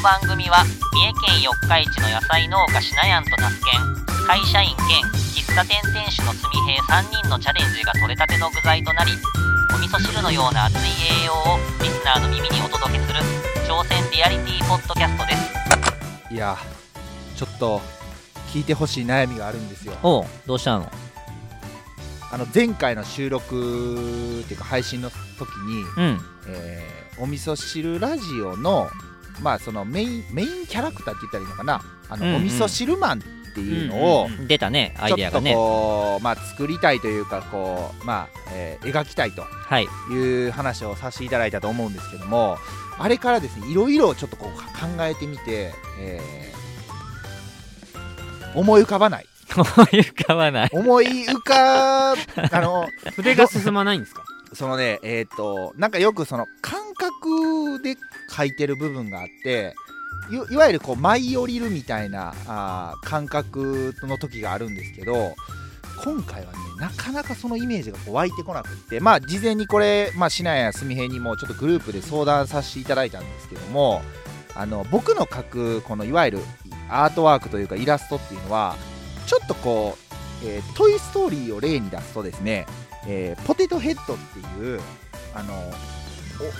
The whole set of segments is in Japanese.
の番組は三重県四日市の野菜農家しなやんと那須県会社員兼喫茶店店主のすみへい3人のチャレンジが取れたての具材となりお味噌汁のような熱い栄養をリスナーの耳にお届けする挑戦リアリティポッドキャストです。いやちょっと聞いてほしい悩みがあるんですよ。おうどうしたの？あの前回の収録っていうか配信の時に、うん。えーお味噌汁ラジオのまあそのメインメインキャラクターって言ったらいいのかな？あの、うんうん。お味噌汁マンっていうのを、うんうん出たねアイデアがね。こう、まあ、作りたいというかこう、まあえー描きたいとはい。いう話をさせていただいたと思うんですけどもあれからですねいろいろちょっとこう考えてみて、えー 思い浮かばない。思い浮かばない。思い浮かあの 筆が進まないんですか？そのねえっ、となんかよくその感覚で書いてる部分があっていわゆるこう舞い降りるみたいなあ感覚の時があるんですけど今回はねなかなかそのイメージがこう湧いてこなくってまあ事前にこれまあしなやすみへいにもちょっとグループで相談させていただいたんですけどもあの僕の描くこのいわゆるアートワークというかイラストっていうのはちょっとこう「えートイ・ストーリー」を例に出すとですね、えーポテトヘッドっていうあの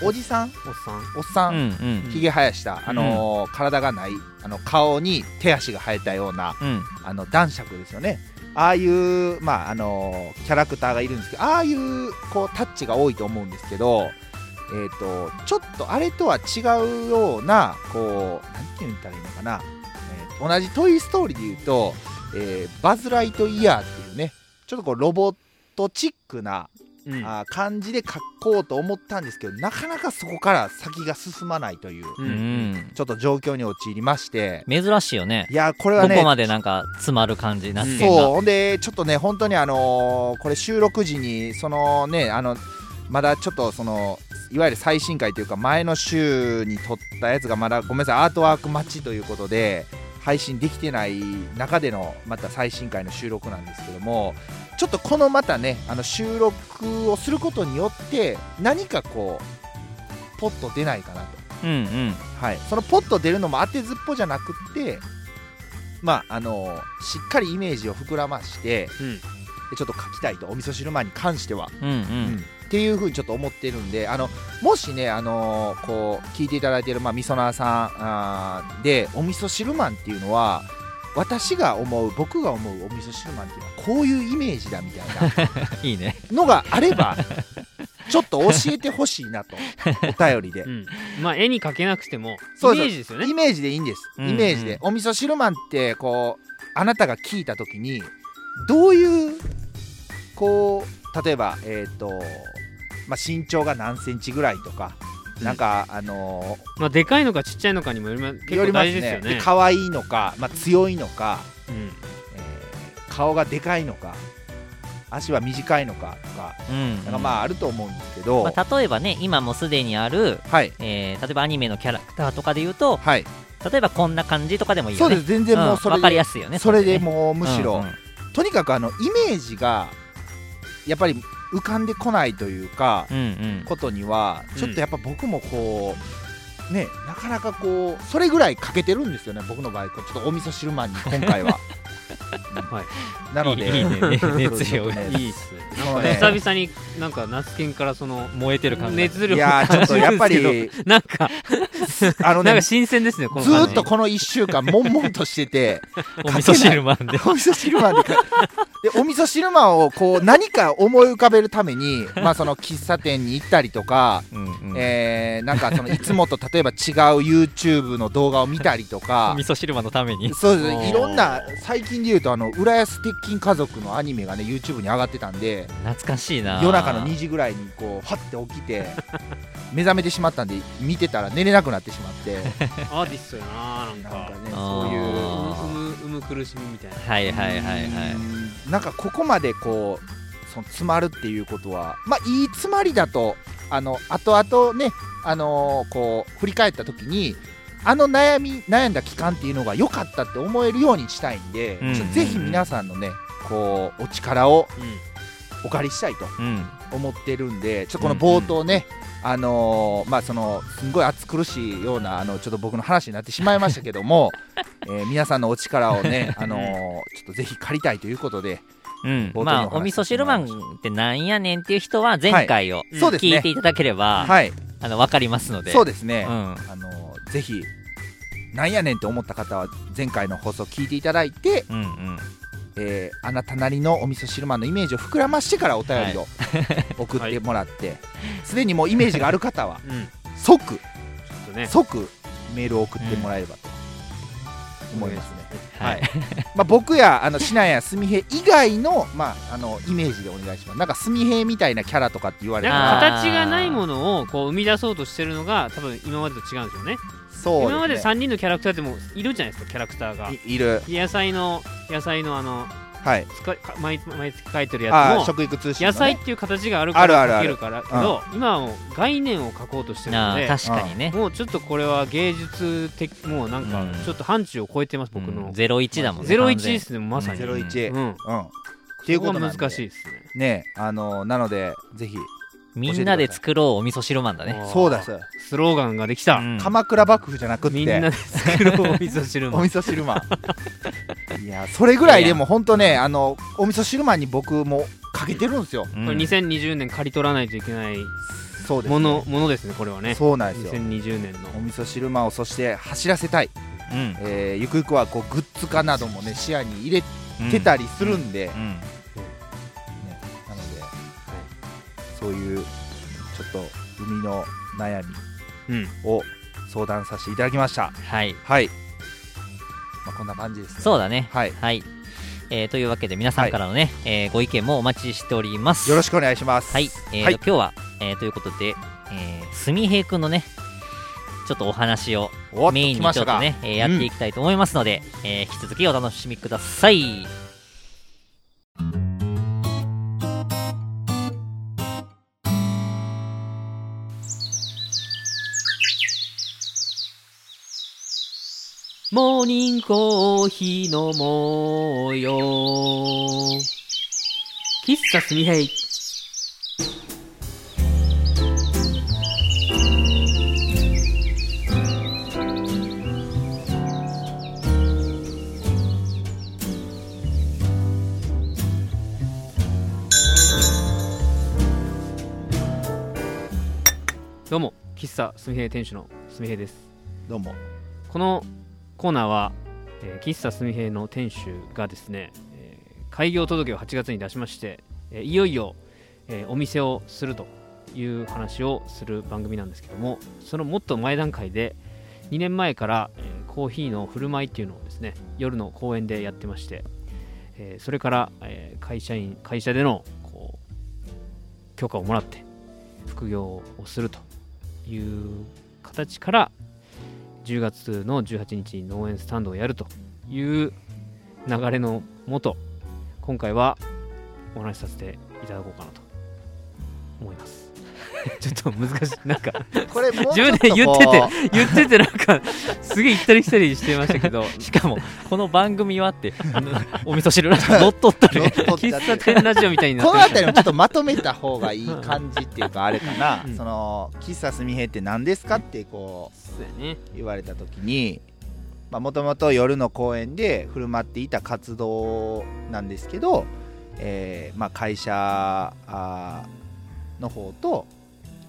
おおじさん？おっさん。おっさうんん、うん。ひげ生やした、あのー体がないあの顔に手足が生えたようなうん。あの男爵ですよね。ああいう、まああのーキャラクターがいるんですけどああいうこうタッチが多いと思うんですけど、えー、とちょっとあれとは違うようなこうなんて言ったらいいのかな、えー同じ「トイ・ストーリー」で言うと、えーバズ・ライトイヤーっていうねちょっとこうロボットチックなうん。あー感じで書こうと思ったんですけどなかなかそこから先が進まないというううん。んちょっと状況に陥りまして。珍しいよね。いやこれはねここまでなんか詰まる感じなってそう。ほんでちょっとね本当にあのーこれ収録時にそのねあのまだちょっとそのいわゆる最新回というか前の週に撮ったやつがまだごめんなさいアートワーク待ちということで配信できてない中でのまた最新回の収録なんですけどもちょっとこのまたねあの収録をすることによって何かこうポッと出ないかなと。うんうん。はい、そのポッと出るのも当てずっぽじゃなくってまああのしっかりイメージを膨らましてうん。でちょっと書きたいと。お味噌汁マンに関しては、うんううん。んっていうふうにちょっと思ってるんであのもしねあのこう聞いていただいてる、まあ、みそなーさんあーでお味噌汁マンっていうのは私が思う僕が思うお味噌汁マンっていうのはこういうイメージだみたい いいね。なのがあれば ちょっと教えてほしいなとお便りで。うん。まあ絵に描けなくてもイそう。メージですよね。イメージでいいんです、うんイメージで。お味噌汁マンってこうあなたが聞いた時にどういうこう例えばえっ、と、まあ、身長が何センチぐらいとか、うんなんかあのまあでかいのかちっちゃいのかにもよりまー結構大事ですよね。で可愛いのか、まあ、強いのか、うん。えー顔がでかいのか足は短いのかとかうんなんかまああると思うんですけど、まあ、例えばね今もすでにある、はい。えー例えばアニメのキャラクターとかで言うとはい。例えばこんな感じとかでもいいよね。そうです。全然もうそれで、んわかりやすいよねそれで。うもうむしろ、んうん。とにかくあのイメージがやっぱり浮かんでこないというか、うんうん。ことにはうん。ちょっとやっぱ僕もこう、ねなかなかこうそれぐらい欠けてるんですよね僕の場合。こうちょっとお味噌汁マンに今回は はい。なのでいいねね。熱量が。ね。いいっす久々になんかナスケンからその燃えてる感じ熱量いやーちょっとやっぱり。なんかあのねなんか新鮮ですねこのずっとこの1週間悶々としてて お味噌汁マン で。お味噌汁マンでかでお味噌汁マンをこう何か思い浮かべるためにまあその喫茶店に行ったりとかうえーなんかそのいつもと例えば違う YouTube の動画を見たりとおか味噌汁マンのために。そうですいろんな最近で言うとあの浦安鉄筋家族のアニメがね YouTube に上がってたんで懐かしいな。夜中の2時ぐらいにこうはって起きて 目覚めてしまったんで見てたら寝れなくなってしまって。アーティストやななんか。なんかねあそうーいううむうむ苦しみみたいな。はいはいはいはい。うん。なんかここまでこうその詰まるっていうことはまあいい詰まりだとあの後々ねあのーこう振り返った時にあの悩み悩んだ期間っていうのが良かったって思えるようにしたいんで、うん。ちょっとぜひ皆さんのねこうお力をお借りしたいとうん。思ってるんでちょっとこの冒頭ね、あのーまあそのすんごい暑苦しいようなあのちょっと僕の話になってしまいましたけども、えー皆さんのお力をね、あのーちょっとぜひ借りたいということで、うん。まあお味噌汁マンってなんやねんっていう人は前回をうんそうですね。聞いていただければ、はい。あの分かりますので。そうですね、うん。あのーぜひなんやねんって思った方は前回の放送聞いていただいて、うんうん。えーあなたなりのお味噌汁マンのイメージを膨らましてからお便りを 送ってもらってすで、にもうイメージがある方はうん。即ね。即メールを送ってもらえればと思いますね、はい。はい。まあ、僕やあのシナやすみへ以外の,、まあ、あのイメージでお願いします。なんかすみへみたいなキャラとかって言われたなんらあーか形がないものをこう生み出そうとしてるのが多分今までと違うんですよねそう今までですね3人のキャラクターってもういるじゃないですかキャラクターが。いいる。野菜の野菜のあのはい。毎毎月書いてるあやつもー食育通信の野ね、菜っていう形があるからあるあるある。書けるからけど今はもう概念を書こうとしてるので確かにね。もうちょっとこれは芸術的もうなんかうん。ちょっと範疇を超えてます僕の。ゼロ一だもんねゼロ完全一ですねまさに。ゼロ一。うん。うん。っていうことなんで。難しいですね。ねあのなのでぜひみんなで作ろうお味噌汁マンだね。そうですスローガンができた。うん。鎌倉幕府じゃなくって。みんなで作ろうお味噌汁 おも味噌汁マン。いやそれぐらいでも本当ねあのお味噌汁マンに僕もかけてるんですよ。うん。これ2020年刈り取らないといけないそうです、ものものですねこれはね。そうなんですよ。2020年おの。味噌汁マンをそして走らせたい、うん。えーゆくゆくはこうグッズ化などもね視野に入れてたりするんで、うんそういうちょっと海の悩うん。みを相談させていただきました。はい。はい、まあ、こんな感じですね。そうだね。はい。はい。えーというわけで皆さんからのねえーご意見もお待ちしております。よろしくお願いします。はい、えーとはい。今日は、えーということで、えー、すみへいくんのね、ちょっとお話をメインにちょったとね、えーやっていきたいと思いますので、えー引き続きお楽しみください。モーニングコーヒー飲もうよ喫茶すみへい。どうも喫茶すみへい店主のすみへいです。どうも。このコーナーは、えー喫茶すみへいの店主がですね、えー開業届を8月に出しまして、えーいよいよ、えーお店をするという話をする番組なんですけどもそのもっと前段階で2年前から、えーコーヒーの振る舞いっていうのをですね夜の公園でやってまして、えーそれから、えー会社員会社でのこう許可をもらって副業をするという形から10月の18日に農園スタンドをやるという流れのもと今回はお話しさせていただこうかなと思います。ちょっと難しい。なんかこれもう自分で言ってて言っててなんかすげえ行ったり来たりしてましたけどしかも、この番組はって、お味噌汁ラジオ乗っ取った乗ねっ。取っちゃ喫茶店ラジオみたいになってる。この辺りもちょっとまとめた方がいい感じっていうかあれかな、うん。その喫茶すみへって何ですかってこそうやね。う言われた時にもともと夜の公園で振る舞っていた活動なんですけど、えーまあ、会社あーの方と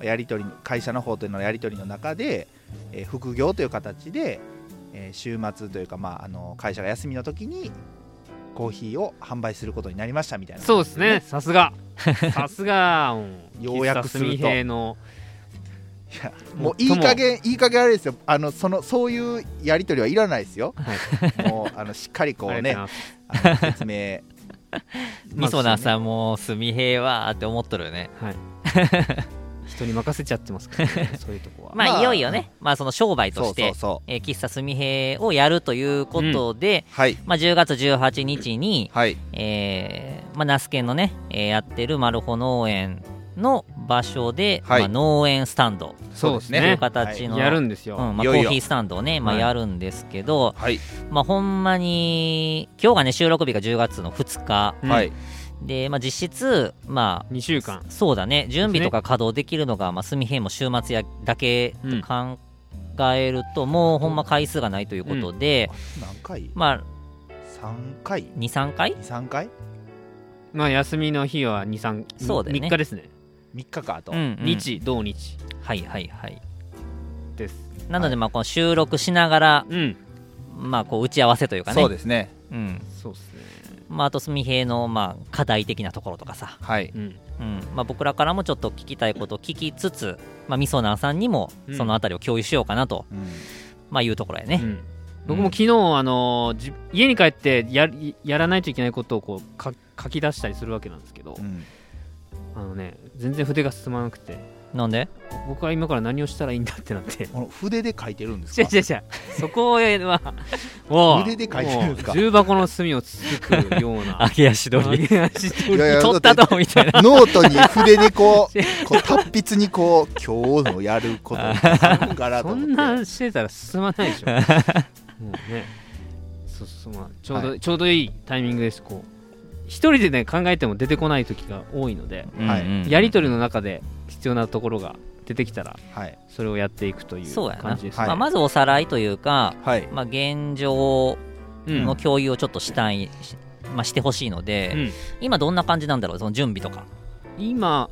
やり取り会社の方とのやり取りの中で、えー副業という形で、えー週末というか、まあ、あの会社が休みの時にコーヒーを販売することになりましたみたいな。そうですね。さすが。さすが。うん。ようやくすると。の。いやもういい加減いい加減あれですよ。あのそのそういうやり取りはいらないですよ、もうあのしっかりこうね説明。みそなさんも、すみへいはって思っとるよね。はい。人に任せちゃってますから、ね、そういうとこは。まあ、まあいよいよね、まあ、その商売として、喫茶すみへいをやるということで、はい。まあ、10月18日に、はい。えーまあ、ナスケンのね、えーやってるマルホ農園の場所で、はい。まあ、農園スタンドそうですというね形の、やるんですよ、うんまあ、コーヒースタンドをね、まあ、はい。やるんですけど、はい、まあ、ほんまに今日がね収録日が10月の2日うんはいで、まあ、実質まあ2週間。そうだね。準備とか稼働できるのが、まあ、住平も週末やだけと考えると、もうほんま回数がないということで、何回？まあ3回？23回？23回？まあ休みの日は23そうだよね。3日ですね、3日かあと、うんうん。日土日。はいはいはい。です。なのでまあこの収録しながら、うん。まあこう打ち合わせというかね。そうですね。うん。そうですねまあ、あと住平のまあ課題的なところとかさ、はい。うん。うん。まあ、僕らからもちょっと聞きたいことを聞きつつ、まあ、みそなーさんにもうん。そのあたりを共有しようかなと、うん。まあ、いうところやね、うん。僕も昨日、あのじ家に帰ってややらないといけないことをこうか書き出したりするわけなんですけど、うん。あのね全然筆が進まなくてなんで？僕は今から何をしたらいいんだってなって。この筆で書いてるんです違うか違う違う。そこはもう 筆で書いてるんですか？もう重箱の隅をつつくような。揚げ足取り。揚げ足取り。取ったとみたいな。ノートに筆でこうこう達筆にこう今日のやることからと そんなんしてたら進まないでしょ。もうね。そうそう、まあ、ちょうど、はちょうどいいタイミングです。こう一人でね考えても出てこない時が多いので、はいうんうん。やり取りの中で必要なところが出てきたらはい。それをやっていくという感じです、はい。まあ、まずおさらいというか、はい。まあ、現状うんの共有をちょっとしたい、しまあ、してほしいので、うん。今どんな感じなんだろう？その準備とか。今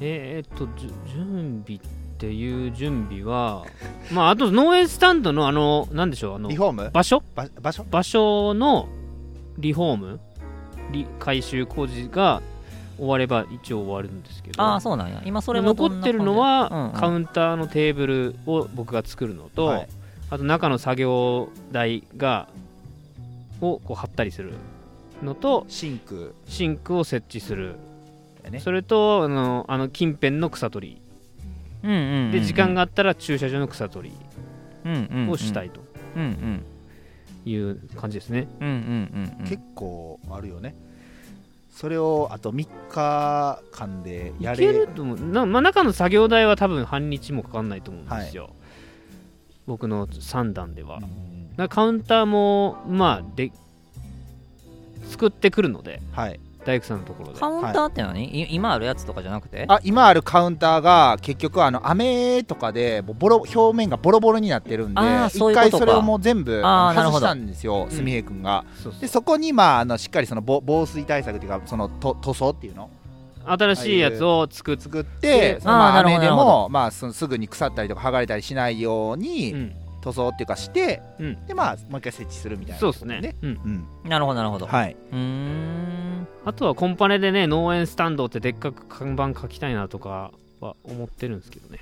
えーっと準備っていう準備は まああと農園スタンドのあのなんでしょう？あのリフォーム？場所？ば場所？場所のリフォーム？リ改修工事が終われば一応終わるんですけど。ああそうなんや。今それもどんな残ってるのは、感じうんうん。カウンターのテーブルを僕が作るのと、はい。あと中の作業台がをこう貼ったりするのとシンク。シンクを設置する、やね。それとあのあの近辺の草取うんうんうんうん。りで時間があったら駐車場の草取うんうんうん。りをしたいとうんうん。いう感じですね、うんうんうんうん。結構あるよねそれをあと3日間でやいけれると思う。な、まあ、中の作業台は多分半日もかかんないと思うんですよ、僕の算段では、カウンターもまあで作ってくるので。はい大工さんのところで。カウンターって何、い。今あるやつとかじゃなくて？あ今あるカウンターが結局あの雨とかでボロ表面がボロボロになってるんで一回それをもう全部外したんですよ。すみへい君が、そうそう。でそこにまああのしっかりその防防水対策っていうかそのと塗装っていうの？新しいやつを作っ作ってでそのまあ雨でもまあそのすぐに腐ったりとか剥がれたりしないように、うん。塗装っていうかして、うん。でまあもう一回設置するみたいなそうですね。うん、うん。なるほどなるほど、はい。うーんあとはコンパネでね農園スタンドってでっかく看板書きたいなとかは思ってるんですけどね。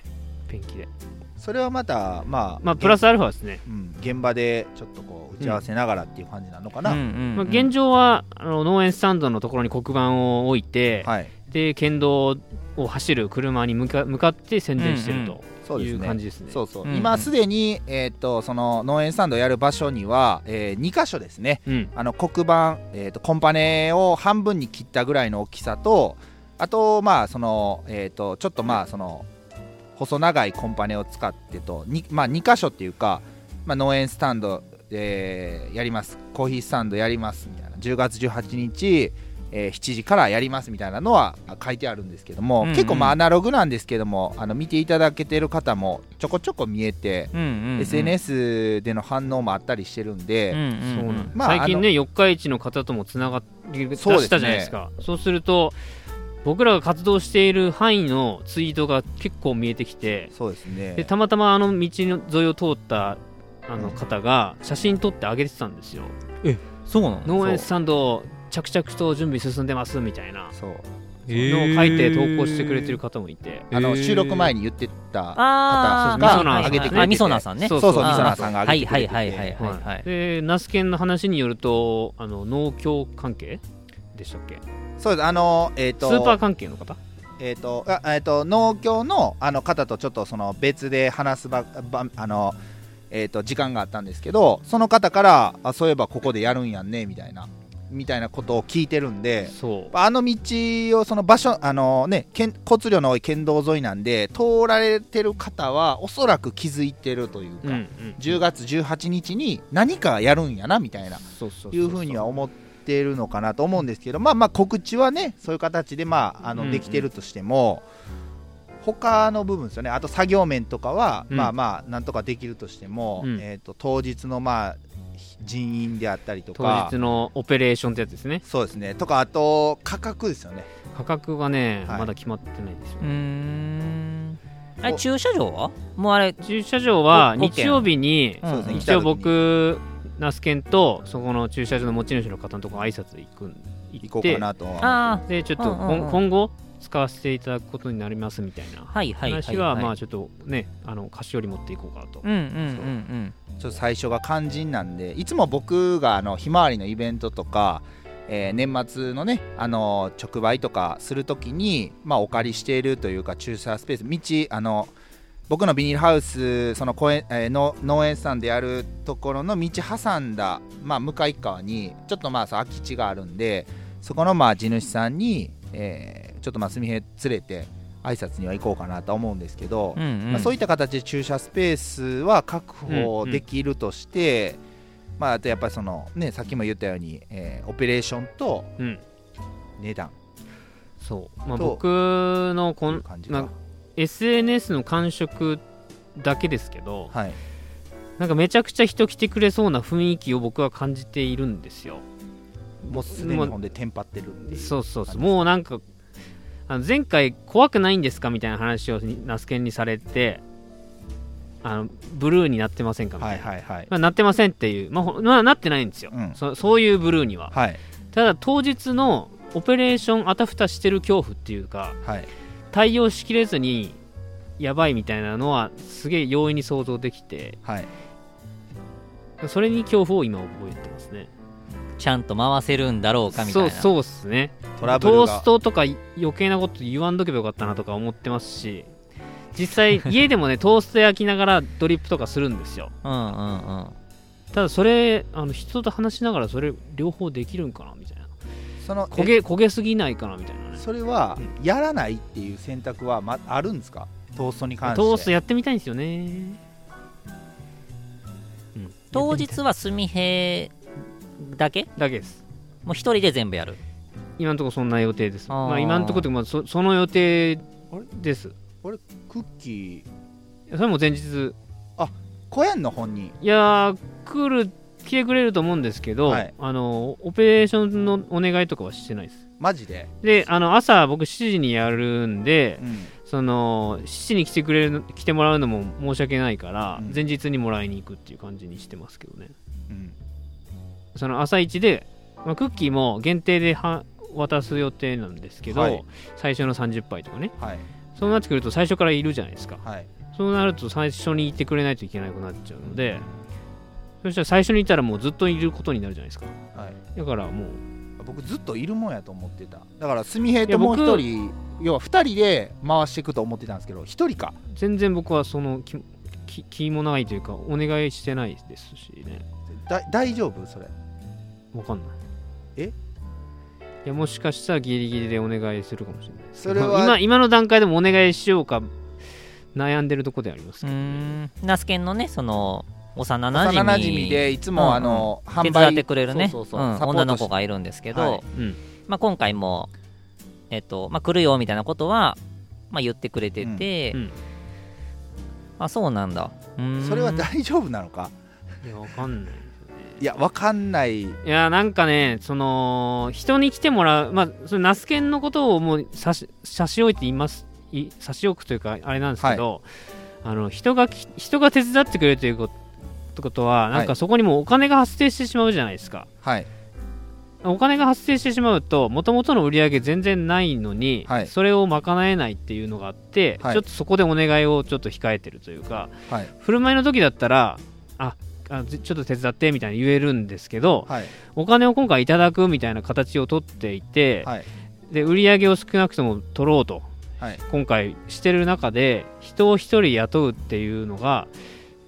ペンキで。それはまたまあまあプラスアルファですね、うん、現場でちょっとこう打ち合わせながらっていう感じなのかな、うんうんうん。まあ、現状はあの農園スタンドのところに黒板を置いて、はいで県道を走る車に向か向かって宣伝してるというそうですね。感じですね。そうそう、うん。うん今すでに、えー、とその農園スタンドをやる場所には、え2箇所ですね。うん。あの黒板、えー、とコンパネを半分に切ったぐらいの大きさとあとまあその、えー、とちょっとまあその細長いコンパネを使ってとに、まあ、2箇所っていうか、まあ、農園スタンド、えーやります。コーヒースタンドやりますみたいな。10月18日、えー7時からやりますみたいなのはあ書いてあるんですけども、うんうん。結構まあアナログなんですけどもあの見ていただけてる方もちょこちょこ見えて、うんうんうん。SNS での反応もあったりしてるんで、うんうんそうなんまあ最近ね四日市の方ともつながり出そうですねしたじゃないですか。そうすると僕らが活動している範囲のツイートが結構見えてきてそうですね。でたまたまあの道沿いを通ったあの方が写真撮ってあげてたんですよ。そうなの？農園スタンド着々と準備進んでますみたいな。そう。のを書いて投稿してくれてる方もいて。あの収録前に言ってた方がはいはいはい上げてくれてみそなさんねそうそうみそなさんが上げてくれてて。はいはいはいはいはい。はい。でナスケンの話によるとあの農協関係でしたっけ？そうです。あのえっ、とスーパー関係の方？えっ、とあえっ、と農協のあの方とちょっとその別で話すばばあのえっ、と時間があったんですけどその方からあそういえばここでやるんやんねみたいなみたいなことを聞いてるんであの道をその場所あのね県交通量の多い県道沿いなんで通られてる方はおそらく気づいてるというか、うんうん10月18日に何かやるんやなみたいないうふうには思ってるのかなと思うんですけどまあまあ告知はねそういう形でまああうんうん。のできてるとしても、他の部分ですよね。あと作業面とかは、うん。まあまあなんとかできるとしても、うん。えー、と当日のまあ人員であったりと当か日のオペレーションってやつですね。そうですね。とかあと価格ですよね。価格がね、はい。まだ決まってないんですよ。うーん。あれ駐車場は？もうあれ駐車場はこ日曜日にうんそうですね。一応僕那須研とそこの駐車場の持ち主の方のところ挨拶行くん行行って。こうかなと。はああでちょっとこんうんうんうん。今後使わせていただくことになりますみたいなはいはいはい話はまあちょっとねあの菓子折り持っていこうかなと。うんうんうんちょっと最初が肝心なんでいつも僕があのひまわりのイベントとか、えー年末のねあの直売とかするときに、まあ、お借りしているというか駐車スペース道あの僕のビニールハウスその公園、えーの農園さんであるところの道挟んだ、まあ、向かい側にちょっとまあ空き地があるんでそこのまあ地主さんに、えーちょっとまあすみへ連れて挨拶には行こうかなと思うんですけど、うんうん。まあ、そういった形で駐車スペースは確保できるとして、まあ、あとやっぱりその、ね、さっきも言ったように、えーオペレーションとうん。値段。そう、まあ、と僕のこん感じか、まあ SNS の感触だけですけどはい、なんかめちゃくちゃ人来てくれそうな雰囲気を僕は感じているんですよ。もうすでにほんでテンパってるんでそうそうそう。もうなんかあの前回怖くないんですかみたいな話をナスケンにされてあのブルーになってませんかみたはいいな、はいはいまあ、なってませんっていう、まあほまあ、なってないんですよ、うん。そそういうブルーには。はい。ただ当日のオペレーションあたふたしてる恐怖っていうかはい。対応しきれずにやばいみたいなのはすげえ容易に想像できてはい。それに恐怖を今覚えてますねちゃんと回せるんだろうかみたいな。そうそうっすね。トラブルが。トーストとか余計なこと言わんとけばよかったなとか思ってますし実際家でもね トースト焼きながらドリップとかするんですよ。うんうんうん。ただそれあの人と話しながらそれ両方できるんかなみたいな。その焦げ焦げすぎないかなみたいなね。えそれはうん。やらないっていう選択は、ま、あるんですか？トーストに関して。トーストやってみたいんですよね、うん、当日は純平だけ？だけです。もう一人で全部やる？今のところそんな予定です。あー。まあ今のところというかまあそその予定です。クッキー？それも前日。小園の本人いやー来る来てくれると思うんですけど、はい。あのオペレーションのお願いとかはしてないです。マジで、であの朝僕7時にやるんでうん。その7時に来てくれる来てもらうのも申し訳ないから、うん。前日にもらいに行くっていう感じにしてますけどね。うんその朝一で、まあ、クッキーも限定では渡す予定なんですけど、はい。最初の30杯とかね。はい。そうなってくると最初からいるじゃないですか。はい。そうなると最初にいてくれないといけなくなっちゃうのでそしたら最初にいたらもうずっといることになるじゃないですか。はい。だからもう僕ずっといるもんやと思ってた。だから純平ともう一人要は二人で回していくと思ってたんですけど一人か。全然僕はその気気気もないというかお願いしてないですしね。だ大丈夫？それわかんない。え？いやもしかしたらギリギリでお願いするかもしれない。それは今今の段階でもお願いしようか悩んでるとこでありますけど、ん。ナスケンのねその幼なじみ幼馴染でいつも、うんうん。あの手販売伝ってくれるね。そうそうそう。うん。サポート女の子がいるんですけど、はい。うん。まあ、今回も、えっとまあ、来るよみたいなことは、まあ、言ってくれてて、うん。あそうなんだ。それは大丈夫なのか？いやわかんないいやわかんない。いやなんかねその人に来てもらうまあそのナスケンのことをもう差し差し置いて言います。い差し置くというかあれなんですけど、あの人がき人が手伝ってくれるということはなんはいかそこにもお金が発生してしまうじゃないですか、はい。お金が発生してしまうともともとの売り上げ全然ないのに、はい。それを賄えないっていうのがあって、はい。ちょっとそこでお願いをちょっと控えてるというかはい。振る舞いの時だったらああちょっと手伝ってみたいに言えるんですけど、はい。お金を今回いただくみたいな形をとっていて、はい。で売り上げを少なくとも取ろうとはい。今回してる中で人を一人雇うっていうのが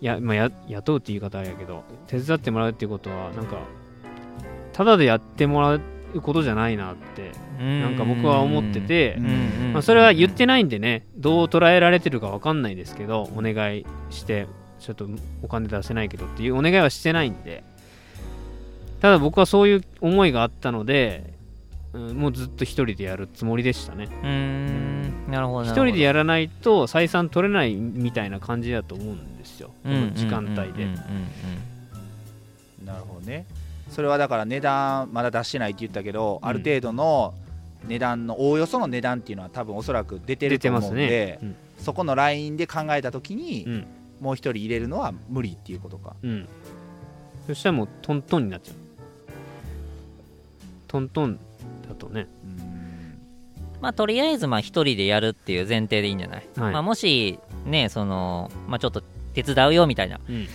いや、まあ、や雇うって言い方あれやけど手伝ってもらうっていうことはなんかただでやってもらうことじゃないなってなんか僕は思ってて、うんまあ、それは言ってないんでねどう捉えられてるか分かんないですけどお願いしてちょっとお金出せないけどっていうお願いはしてないんで。ただ僕はそういう思いがあったので、うん、もうずっと一人でやるつもりでしたね。うーん。なるほど一人でやらないと採算取れないみたいな感じだと思うんですよ。この時間帯で。なるほどね。それはだから値段まだ出してないって言ったけど、うん。ある程度の値段のおおよその値段っていうのは多分おそらく出てると出てます思うんで、ね。うん。そこのラインで考えた時に、うんもう一人入れるのは無理っていうことか。うん。そしたらもうトントンになっちゃう。トントンだとね。うん。まあとりあえずまあ一人でやるっていう前提でいいんじゃない、はい。まあ、もしねその、まあ、ちょっと手伝うよみたいなうん。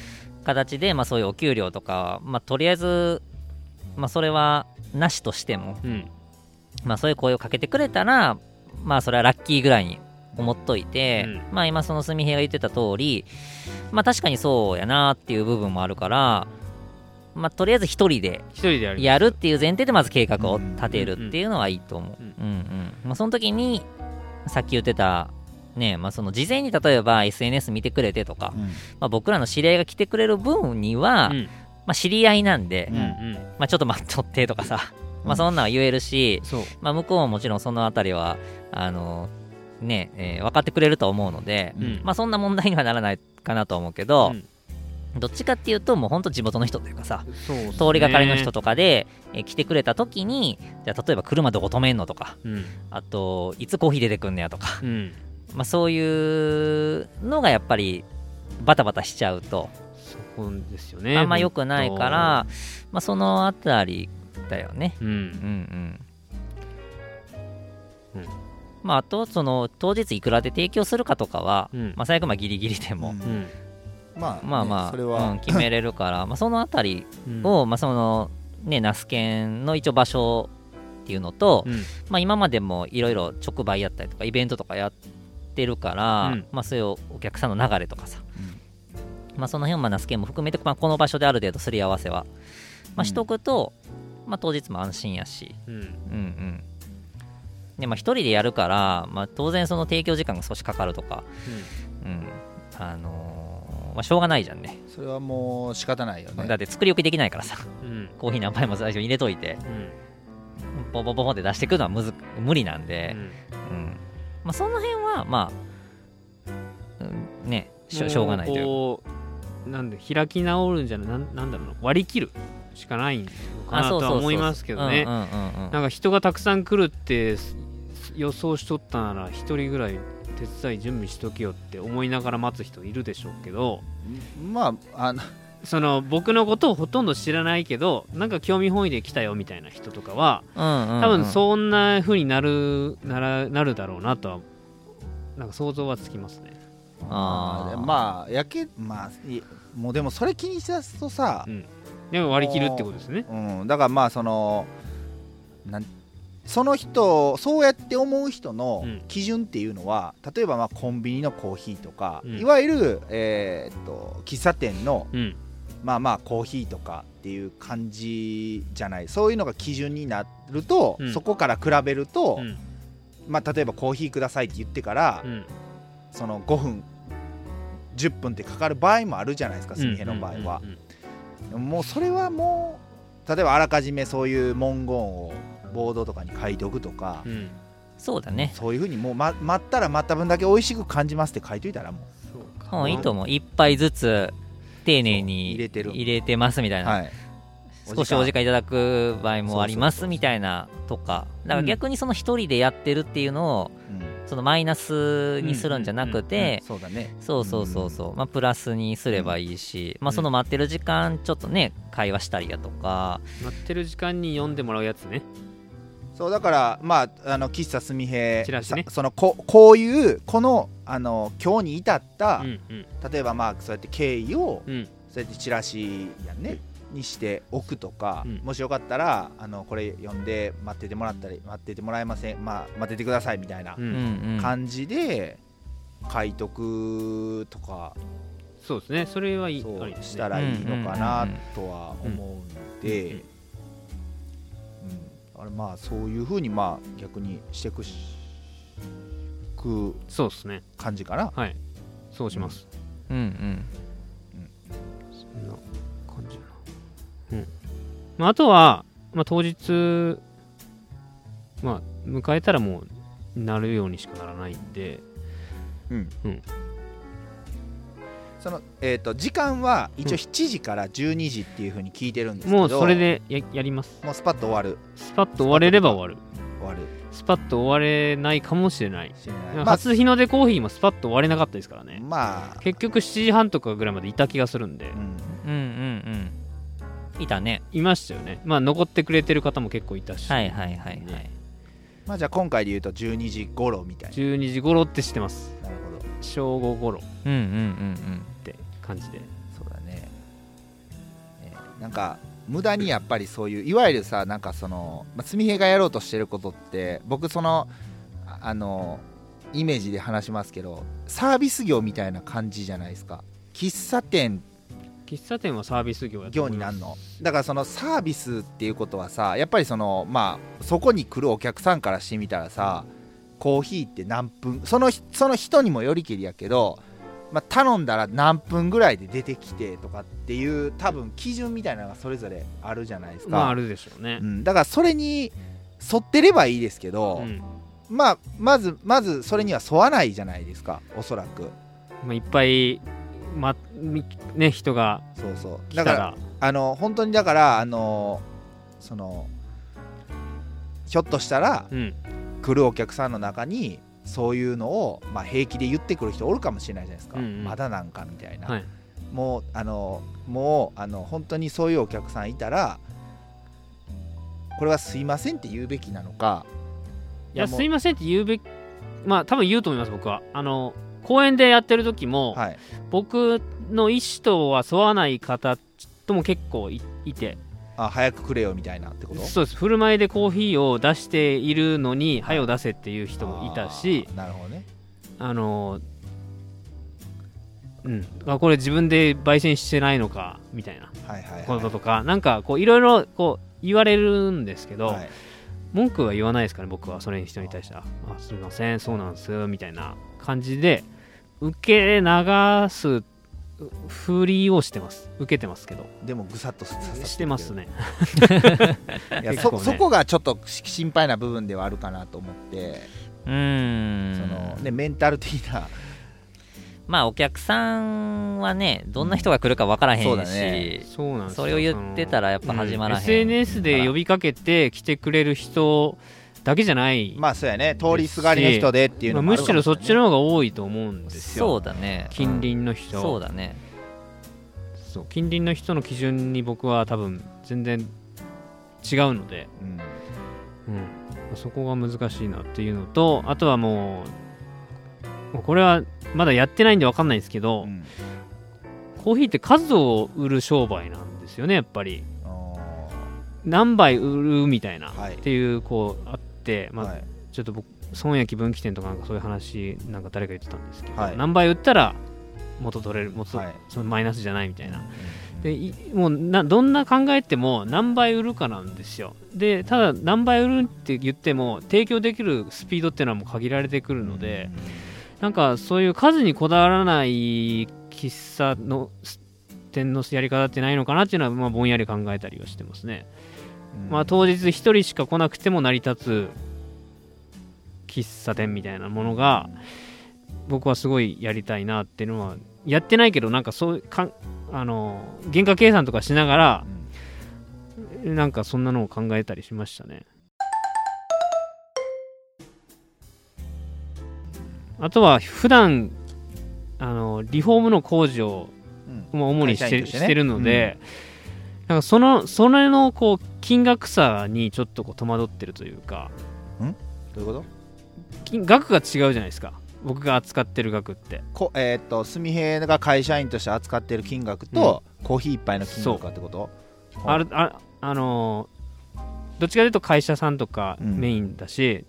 形で、まあ、そういうお給料とか、まあ、とりあえず、まあ、それはなしとしても、うん。まあ、そういう声をかけてくれたら、まあ、それはラッキーぐらいに思っといて、うまあ、今、そのすみへいが言ってた通り、まあ、確かにそうやなっていう部分もあるから、まあ、とりあえず一人で一人でやる。っていう前提でまず計画を立てるっていうのはいいと思う。ううんん。うん。まあ、その時に、さっき言ってた、ね、まあ、その事前に例えば SNS 見てくれてとか、まあ、僕らの知り合いが来てくれる分には、うん。まあ、知り合いなんで、うんうん。うんまあ、ちょっと待っとってとかさ、まあ、そんなんは言えるし、まあ、向こうももちろんそのあたりは、あの、ね、えー分かってくれると思うので、うん。まあ、そんな問題にはならないかなと思うけど、うん。どっちかっていうと、もう本当地元の人というかさ、ね。通りがかりの人とかで、えー来てくれた時に、じゃあ例えば車どこ止めんのとか、うん。あと、いつコーヒー出てくんねやとか、うん。まあ、そういうのがやっぱりバタバタしちゃうと、そこですよねあんま良くないから、まあ、そのあたりだよね。うんうん。うん。うんまあ、あと、その、当日いくらで提供するかとかは、うん。まあ、最悪まあギリギリでも、まあまあまあ、ねそれは、うん決めれるから、まあ、そのあたりうん。を、まあ、その、ね、ナスケンの一応場所っていうのと、うん。まあ、今までもいろいろ直売やったりとかイベントとかやってるから、うん。まあ、そういうお客さんの流れとかさ、まあ、その辺をまあナスケンも含めて、まあ、この場所である程度すり合わせは、まあ、しとくと、まあ、当日も安心やし、うん。うんうんでまあ、一人でやるから、まあ、当然その提供時間が少しかかるとか、うん。あのーまあ、しょうがないじゃんね。それはもう仕方ないよね。だって作り置きできないからさ。うん。コーヒー何杯も最初に入れといて。うん。ポポポポって出してくるのはむず無理なんで、うん。うん。まあ、その辺はまあ、うんねしょしょうがないというか。こうなんで開き直るんじゃない？なんなんだろうな。割り切るしかないのかなとは思いますけどね。うんうんうんうん。なんか人がたくさん来るって予想しとったなら一人ぐらい手伝い準備しとけよって思いながら待つ人いるでしょうけどまああの その僕のことをほとんど知らないけどなんか興味本位で来たよみたいな人とかは多分そんな風になるならなるだろうなとはなんか想像はつきますね。あーまあやけまあいもうでもそれ気にしだすとさう、ん、でも割り切るってことですね。うん、だからまあそのなんその人そうやって思う人のうん。基準っていうのは、例えばまあコンビニのコーヒーとか、うん。いわゆる、えーっと喫茶店のうん。まあまあコーヒーとかっていう感じじゃない。そういうのが基準になると、うん。そこから比べると、うん。まあ、例えばコーヒーくださいって言ってから、うん。その5分10分ってかかる場合もあるじゃないですかすみへの場合は。う、ん。もうそれはもう例えばあらかじめそういう文言をボードとかに書いておくとか、うん。うんそうだね。そういうふうにもう、ま、待ったら待った分だけ美味しく感じますって書いといたらもそうか。うんいいと思う。一杯ずつ丁寧に入れてる。入れてますみたいうな、はい。少しお時間。いただく場合もありますみたいなとか。だから逆にその一人でやってるっていうのをうん。そのマイナスにするんじゃなくて、そうだね。そうそうそうそう、まあ、プラスにすればいいし、まあ、その待ってる時間ちょっとね会話したりだとか、待ってる時間に読んでもらうやつね。そうだからまああの喫茶すみへそのここういうこのあの今日に至った、うんうん。例えばまあそうやって経緯をうん。そうやってチラシやんねにしておくとか、うん。もしよかったらあのこれ読んで待っててもらったり待っててもらえませんまあ待っててくださいみたいな感じで書いとくとか、そうですね。それはいいね。したらいいのかなとは思うんで、あれまあそういうふうにまあ逆にしていくしくそうですね。感じかなはい。そうします、うんうんそんな感じだな。うん、まあ、あとは、まあ、当日まあ迎えたらもうなるようにしかならないんで。うん、うんそのえっ、と時間は一応7時から12時っていうふうに聞いてるんですけどもうそれでややります。もうスパッと終わる？スパッと終われれば終わる。終わる。スパッと終われないかもしれない。初日の出コーヒーもスパッと終われなかったですからね。まあ、結局7時半とかぐらいまでいた気がするんで。うん、うんうんうんいたね。いましたよね。まあ残ってくれてる方も結構いたし、はいはいはいはい。まあじゃあ今回で言うと12時頃みたいな。12時頃って知ってます。なるほど。正午頃。っうんうんうん。て感じで。そうだね、えーなんか無駄にやっぱりそういういわゆるさなんかその、まあ、純平がやろうとしてることって僕そのああのイメージで話しますけどサービス業みたいな感じじゃないですか。喫茶店喫茶店はサービス業業になるの？だからそのサービスっていうことはさやっぱりそのまあそこに来るお客さんからしてみたらさコーヒーって何分その人その人にもよりけりやけど、まあ、頼んだら何分ぐらいで出てきてとかっていう多分基準みたいなのがそれぞれあるじゃないですか、まああるでしょうね。う、ん、だからそれに沿ってればいいですけど、うんまあまずまずそれには沿わないじゃないですか。おそらく。まあ、いっぱい、まみね、人がそうそう。来ただかららあの本当にだからあのそのひょっとしたらうん。来るお客さんの中にそういうのを、まあ、平気で言ってくる人おるかもしれないじゃないですか、うんうん。まだなんかみたいな、はい。もうあのもうあの本当にそういうお客さんいたらこれはすいませんって言うべきなのか。いやすいませんって言うべきまあ多分言うと思います僕は。あの公演でやってる時も、はい。僕の意思とは沿わない方とも結構いいてあ早くくれよみたいなってこと？そうです。振る舞いでコーヒーを出しているのに「はよ出せ」っていう人もいたしなるほどね。あのうん。あこれ自分で焙煎してないのかみたいな。はいはいはい。こととか、なんかこういろいろこう言われるんですけど、はい。文句は言わないですかね僕はそれに人に対してはあすみませんそうなんですみたいな感じで受け流すふりをしてます。受けてますけど。でもぐさっとささっしてますね。いやね。そそこがちょっとし心配な部分ではあるかなと思って、うーん。そのね、メンタル的な。まあお客さんはねどんな人が来るか分からへんし、そうだね。そうなんですよ。それを言ってたらやっぱ始まらへん。うん。SNS で呼びかけて来てくれる人だけじゃない、まあそうやね。通りすがりの人でっていうまあのもあむしろそっちの方が多いと思うんですよ。そうだね。近隣の人、そうだね。そう近隣の人の基準に僕は多分全然違うので、うん。うん、そこが難しいなっていうのとあとはもうこれはまだやってないんで分かんないですけど、うん。コーヒーって数を売る商売なんですよねやっぱり。あ何杯売るみたいな、はい。っていうこうあって、まあちょっと僕損益分岐点とかなんかそういう話なんか誰か言ってたんですけど、はい。何倍売ったら元取れる元、はい。そのマイナスじゃないみたいな。でいもうなどんな考えても何倍売るかなんですよ。でただ何倍売るって言っても提供できるスピードっていうのはもう限られてくるので、なんかそういう数にこだわらない喫茶の店のやり方ってないのかなっていうのは、まあ、ぼんやり考えたりはしてますね、うんまあ、当日1人しか来なくても成り立つ喫茶店みたいなものが僕はすごいやりたいなっていうのはやってないけどなんかそういうかんあの原価計算とかしながらうん。なんかそんなのを考えたりしましたね。あとは普段あのリフォームの工事を主にして,、してるので、なんかそのそれのこう金額差にちょっとこう戸惑ってるというか。どういうこと？金額が違うじゃないですか。僕が扱ってる額って。こえーっと純平が会社員として扱ってる金額と、コーヒー一杯の金額かってこと？あるああのーどっちかというと会社さんとかうん。メインだし、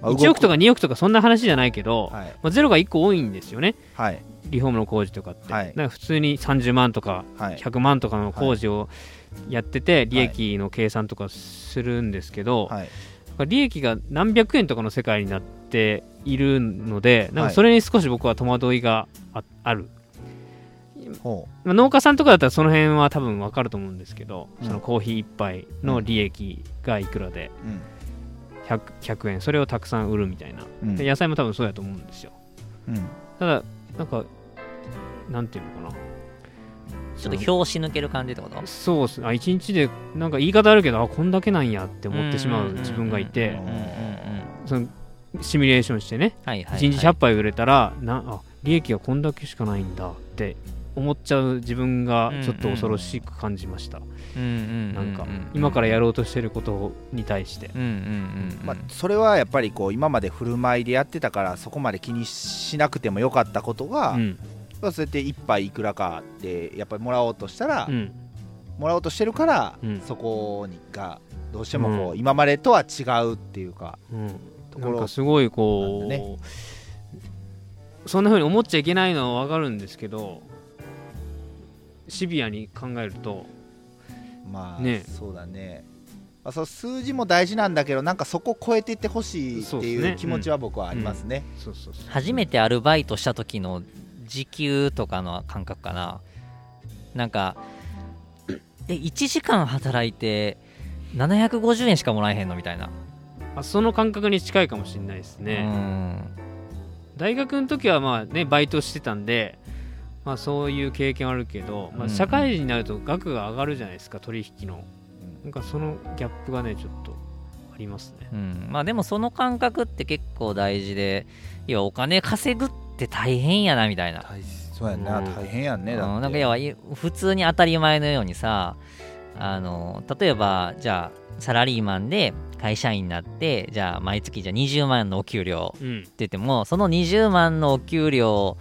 まあ1億とか2億とかそんな話じゃないけど、はい。まあ、ゼロが1個多いんですよね。はい。リフォームの工事とかって、はい。普通に30万とかはい。100万とかの工事をやってて利益の計算とかするんですけど、はい。利益が何百円とかの世界になっているのでなんはいかそれに少し僕は戸惑いがあある、ほまあ農家さんとかだったらその辺は多分分かると思うんですけど、うん。そのコーヒー1杯の利益がいくらでううん。100, 100円それをたくさん売るみたいな、うん。で野菜も多分そうやと思うんですよ。うん。ただなんかなんていうのかなちょっと拍子抜ける感じってこと？そうっす。あ一日でなんか言い方あるけどあこんだけなんやって思ってしまう自分がいて。うんうんうんうん。そのシミュレーションしてね。はいはい、はい、1日100杯売れたらなあ利益がこんだけしかないんだって思っちゃう自分がちょっと恐ろしく感じました、うんうんなんか今からやろうとしてることに対して、うんうん。まあ、それはやっぱりこう今まで振る舞いでやってたからそこまで気にしなくてもよかったことが、うんそうやって一杯いくらかでやっぱりもらおうとしたら、うん。もらおうとしてるから、うん。そこにがどうしてもこう、うん。今までとは違うっていうかうん、ところなんかすごいこう、なんでそんな風に思っちゃいけないのは分かるんですけどシビアに考えると。まあ、ね。そうだね、まあ、そう数字も大事なんだけどなんかそこを超えていってほしいっていう気持ちは僕はありますね。初めてアルバイトした時の時給とかの感覚かな。なんかえ1時間働いて750円しかもらえへんのみたいな、あその感覚に近いかもしれないですうね、ん。大学の時はまあねバイトしてたんでまあそういう経験はあるけど、まあ、うん。うん社会人になると額が上がるじゃないですか取引の。なんかそのギャップがねちょっとありますね。うん、まあでもその感覚って結構大事で要はお金稼ぐって大変やなみたいな。大そうやんな、うん。大変やんねだって。うんなんか要はい普通に当たり前のようにさあの例えばじゃあサラリーマンで会社員になってじゃあ毎月じゃあ20万のお給料うん。って言ってもその20万のお給料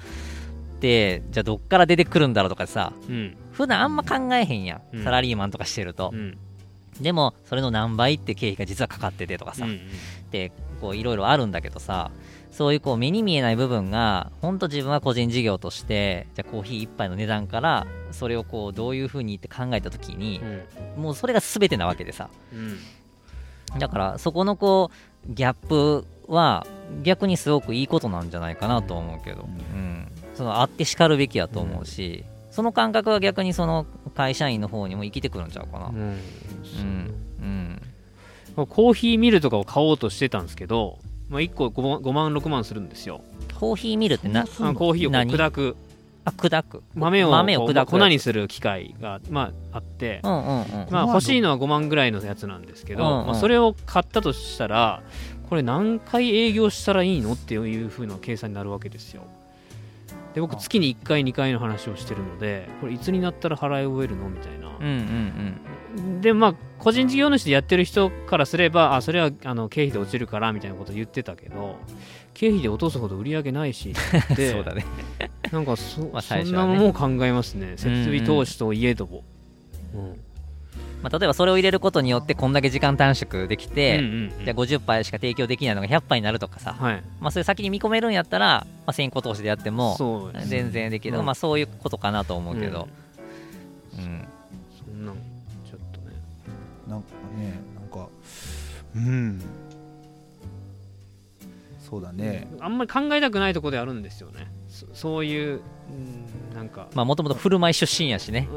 ってじゃあどっから出てくるんだろうとかさうん。普段あんま考えへんやん、うん。サラリーマンとかしてると。う、ん。でもそれの何倍って経費が実はかかっててとかさ、うんってこういろいろあるんだけどさそういうこう目に見えない部分が本当自分は個人事業としてじゃあコーヒー一杯の値段からそれをこうどういうふうにって考えた時にうん。もうそれが全てなわけでさ。うん。だからそこのこうギャップは逆にすごくいいことなんじゃないかなと思うけど、うん、そのあってしかるべきやと思うし、その感覚は逆にその会社員の方にも生きてくるんちゃうかな。うん。うん。うん。コーヒーミルとかを買おうとしてたんですけど、まあ、1個 5, 万6万するんですよ。コーヒーミルってなあコーヒーを砕く。あ砕く。豆を豆を砕く。粉にする機械が、まあ、あって、うんうんうん。まあ、欲しいのは5万ぐらいのやつなんですけど、うんうん。まあ、それを買ったとしたらこれ何回営業したらいいのっていう風な計算になるわけですよ。で僕月に1回2回の話をしてるのでこれいつになったら払い終えるのみたいな。うんうんでまあ個人事業主でやってる人からすればあそれはあの経費で落ちるからみたいなこと言ってたけど経費で落とすほど売り上げないしっうんて そうだね。なんか そ,、まあね。んなのも考えますね。設備投資といえども、うんまあ、例えばそれを入れることによってこんだけ時間短縮できて、うんうんうんじゃあ50杯しか提供できないのが100杯になるとかさ、はい。まあ、それ先に見込めるんやったら、まあ、先行投資でやっても全然できる、うん。まあ、そういうことかなと思うけど、うん。うんねなんかうん。そうだね。あんまり考えたくないところであるんですよね。そそういう、うん、なんか、まあもともと振る舞い出身やしね。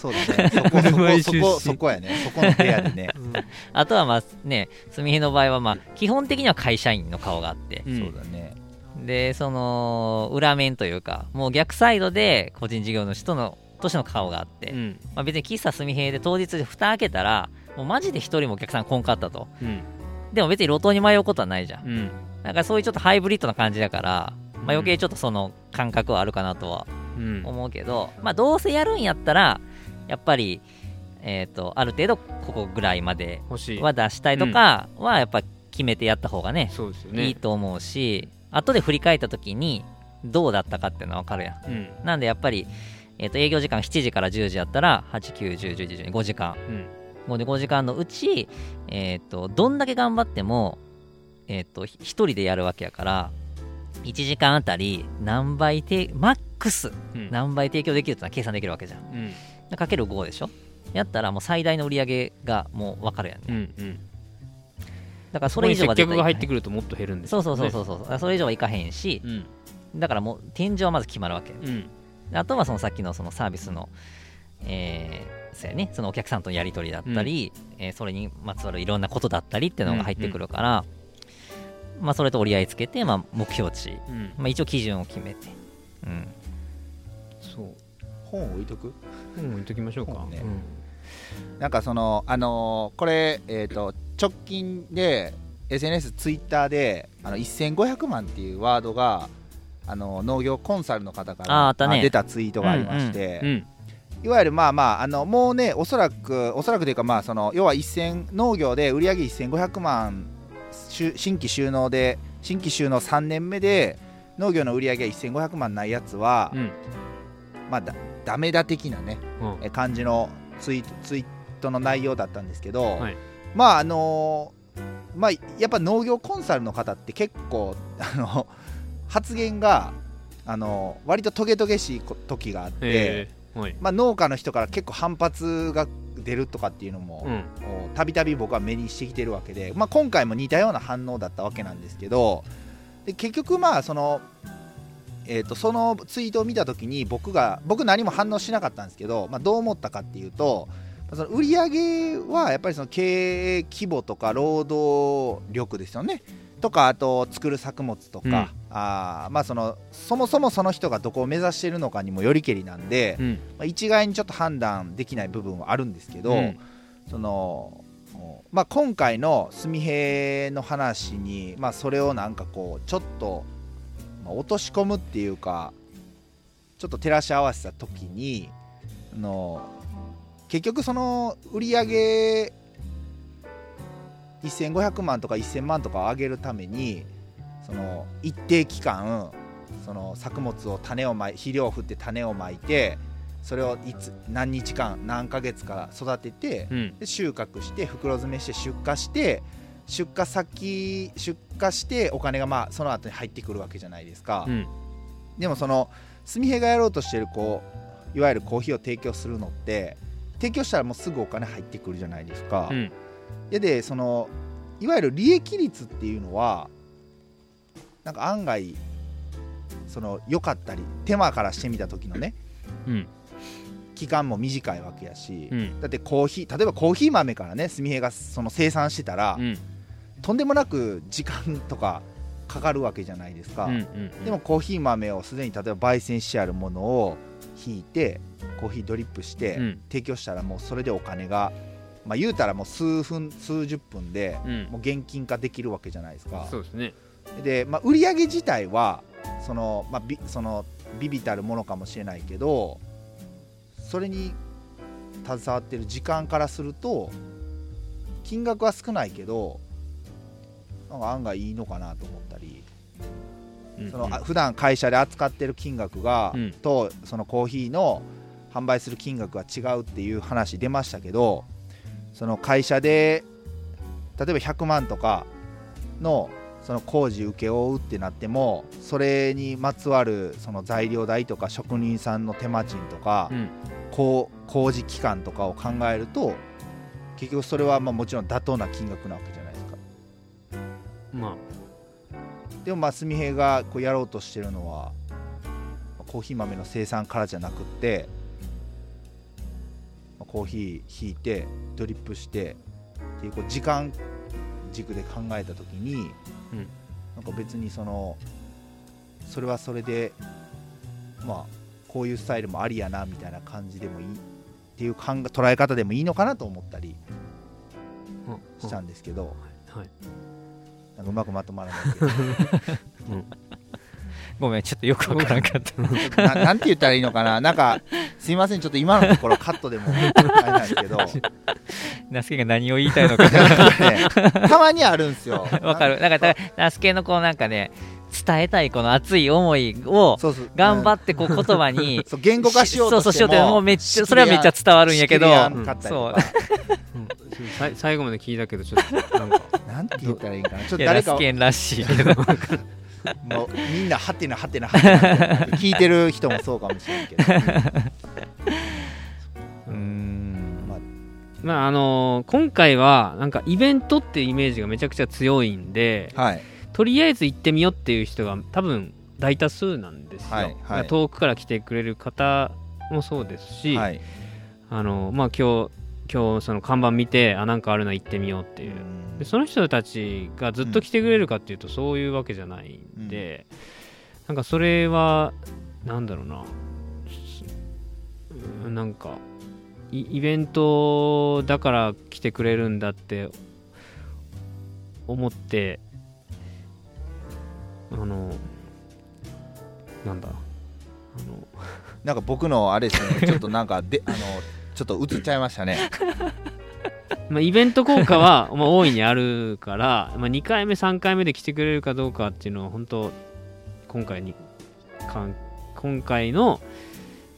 そうだね。そこそこそこそこやね。そこの部屋でね。うん。あとはまあねすみへの場合はまあ基本的には会社員の顔があって、うん。そうだね。でその裏面というかもう逆サイドで個人事業主とのとしての顔があって、うん。まあ、別に喫茶すみへで当日蓋開けたらもうマジで一人もお客さん来んかったと。うん。でも別に路頭に迷うことはないじゃん。うん。なんかそういうちょっとハイブリッドな感じだから、まあ、余計ちょっとその感覚はあるかなとはうん。思うけど、まあどうせやるんやったらやっぱりえっ、とある程度ここぐらいまでは出したいとかはやっぱ決めてやった方がね、そうですよね。いいと思うし後で振り返った時にどうだったかっていうのは分かるやん。うん。なんでやっぱり、えー、と営業時間7時から10時やったら8、9、10、11、12、5時間。うん。5で5時間のうち、えー、とどんだけ頑張っても、えー、と1人でやるわけやから1時間あたり何倍てマックスうん。何倍提供できるってのは計算できるわけじゃん。うん。かける5でしょ？やったらもう最大の売り上げがもう分かるやんね。うんうん。だからそそれ以上は接客が入ってくくるともっと減るんですそうそうそううそうそう。だからそれ以上はいかへんしうん。だからもう天井はまず決まるわけ。うん。であとはそのさっきのそのサービスの、えーそうやね、そのお客さんとのやり取りだったり、えーそれにまつわるいろんなことだったりっていうのが入ってくるから、まあ、それと折り合いつけて、まあ、目標値、うん。まあ、一応基準を決めて、うん、そう。本置いとく？うん置いときましょうか。ね。うん。なんかそのあのーこれえっ、と直近で SNS ツイッターであの1500万っていうワードがあの農業コンサルの方からね。出たツイートがありまして、うんいわゆるまあまああのもうねおそらくおそらくというかまあその要は1000農業で売上1500万新規収納で新規収納3年目で農業の売上が1500万ないやつは、うん。まあだダメだ的なねうん。え感じのツイートツイートの内容だったんですけど、はい。まああのまあやっぱ農業コンサルの方って結構 あの発言があの割とトゲトゲしいこ時があって、えーはい。まあ、農家の人から結構反発が出るとかっていうのもうん。たびたび僕は目にしてきてるわけで、まあ、今回も似たような反応だったわけなんですけどで結局まあその、えー、とそのツイートを見た時に僕が僕何も反応しなかったんですけど、まあ、どう思ったかっていうとその売り上げはやっぱりその経営規模とか労働力ですよねとかあと作る作物とか、うん。あーまあそのそもそもその人がどこを目指しているのかにもよりけりなんで、うん。まあ、一概にちょっと判断できない部分はあるんですけど、うん。そのおまあ、今回の純平の話に、まあ、それをなんかこうちょっと、まあ落とし込むっていうかちょっと照らし合わせた時にあの結局その売り上げ1500万とか1000万とかを上げるためにその一定期間その作物を種をまい肥料を振って種をまいてそれをいつ何日間何ヶ月か育ててうん。で収穫して袋詰めして出荷して出荷先出荷してお金がまあその後に入ってくるわけじゃないですか、うん。でもその純平がやろうとしてるこういわゆるコーヒーを提供するのって提供したらもうすぐお金入ってくるじゃないですか、うんででそのいわゆる利益率っていうのはなんか案外その良かったり手間からしてみた時のねうん。期間も短いわけやし、うん。だってコーヒー例えばコーヒー豆からね純平がその生産してたら、うん。とんでもなく時間とかかかるわけじゃないですか、うんうんでもコーヒー豆をすでに例えば焙煎してあるものをひいてコーヒードリップしてうん。提供したらもうそれでお金が、まあ、言うたらもう数分数十分でうん。もう現金化できるわけじゃないですか。そうですね。で、まあ、売上自体はその、まあ、ビそのビビたるものかもしれないけどそれに携わってる時間からすると金額は少ないけどなんか案外いいのかなと思ったりうん。そのあ普段会社で扱ってる金額が、うん。とそのコーヒーの販売する金額が違うっていう話出ましたけどその会社で例えば100万とかのその工事請け負うってなってもそれにまつわるその材料代とか職人さんの手間賃とか、うん。工事期間とかを考えると結局それはまあもちろん妥当な金額なわけじゃないですか。まあ。でもまあ純平がこうやろうとしてるのはコーヒー豆の生産からじゃなくってまあコーヒーひいてドリップしてっていうこう時間軸で考えた時に、うん。なんか別にそのそれはそれでまあこういうスタイルもありやなみたいな感じでもいいっていう考え捉え方でもいいのかなと思ったりうん。したんですけど、はい。なんかうまくまとまらないけど ごめんちょっとよくわからんかった。な なんて言ったらいいのかな、なんか、すいません、ちょっと今のところカットでもあれなんですけど、ナスケが何を言いたいのかね。たまにあるんですよ。わかる。なんかだからナスケのこうなんかね伝えたいこの熱い思いを頑張ってこう言葉にそう言語化しようとそうしてもそうしようともうめっちゃそれはめっちゃ伝わるんやけど。最後まで聞いたけどちょっとなんか。なんて言ったらいいんかな？ちょっといや誰かラスケンらしいけどもうみんなはてなはてなはてな聞いてる人もそうかもしれないけどうんまあまああのー今回はなんかイベントってイメージがめちゃくちゃ強いんではいとりあえず行ってみようっていう人が多分大多数なんですよ、はいはい遠くから来てくれる方もそうですし、はいあのまあ今日今日その看板見てあなんかあるな行ってみようっていうでその人たちがずっと来てくれるかっていうとそういうわけじゃないんで、なんかそれはなんだろうな。うんなんかイイベントだから来てくれるんだって思ってあのなんだ。あの。なんか僕のあれですね。ちょっとなんかであのちょっと映っちゃいましたね まあ、イベント効果は まあ大いにあるから、まあ、2回目、3回目で来てくれるかどうかっていうのは本当今回にかん今回の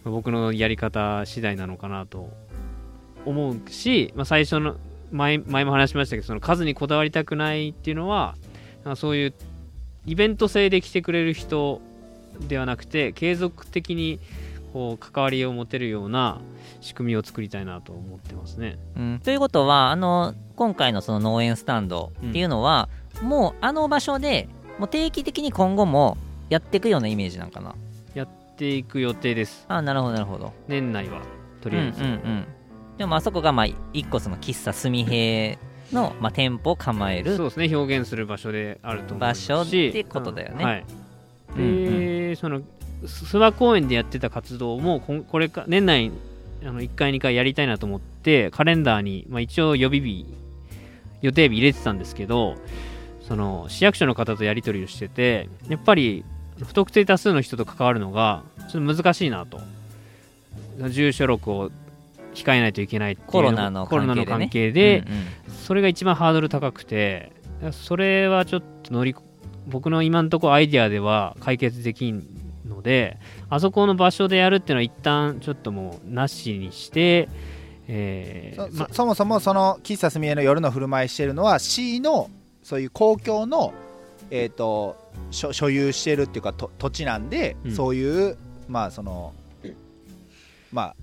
僕のやり方次第なのかなと思うし、まあ、最初の前前も話しましたけどその数にこだわりたくないっていうのはそういうイベント性で来てくれる人ではなくて継続的にこう関わりを持てるような仕組みを作りたいなと思ってますね。うん。ということはあの今回のその農園スタンドっていうのは、もうあの場所でもう定期的に今後もやっていくようなイメージなんかな？やっていく予定です。あなるほどなるほど。年内はとりあえず、うんうんうん。でもあそこがまあ一個その喫茶すみへの、まあ、店舗を構えるそうですね。表現する場所であると思いますし。場所ってことだよね。うんはい。うんで、その諏訪公園でやってた活動もこれか年内あの1回2回やりたいなと思ってカレンダーに、まあ、一応予備日予定日入れてたんですけどその市役所の方とやり取りをしててやっぱり不特定多数の人と関わるのがちょっと難しいなと。住所録を控えないといけないコロナの関関係係でで、ねそれが一番ハードル高くてそれはちょっと乗り僕の今のところアイディアでは解決できんのであそこの場所でやるっていうのは一旦ちょっともうなしにして、えそーまそそもそもその喫茶すみえの夜の振る舞いしてるのは市のそういう公共の、えー、と所所有してるっていうかと土地なんで、うん。そういうまあそのまあ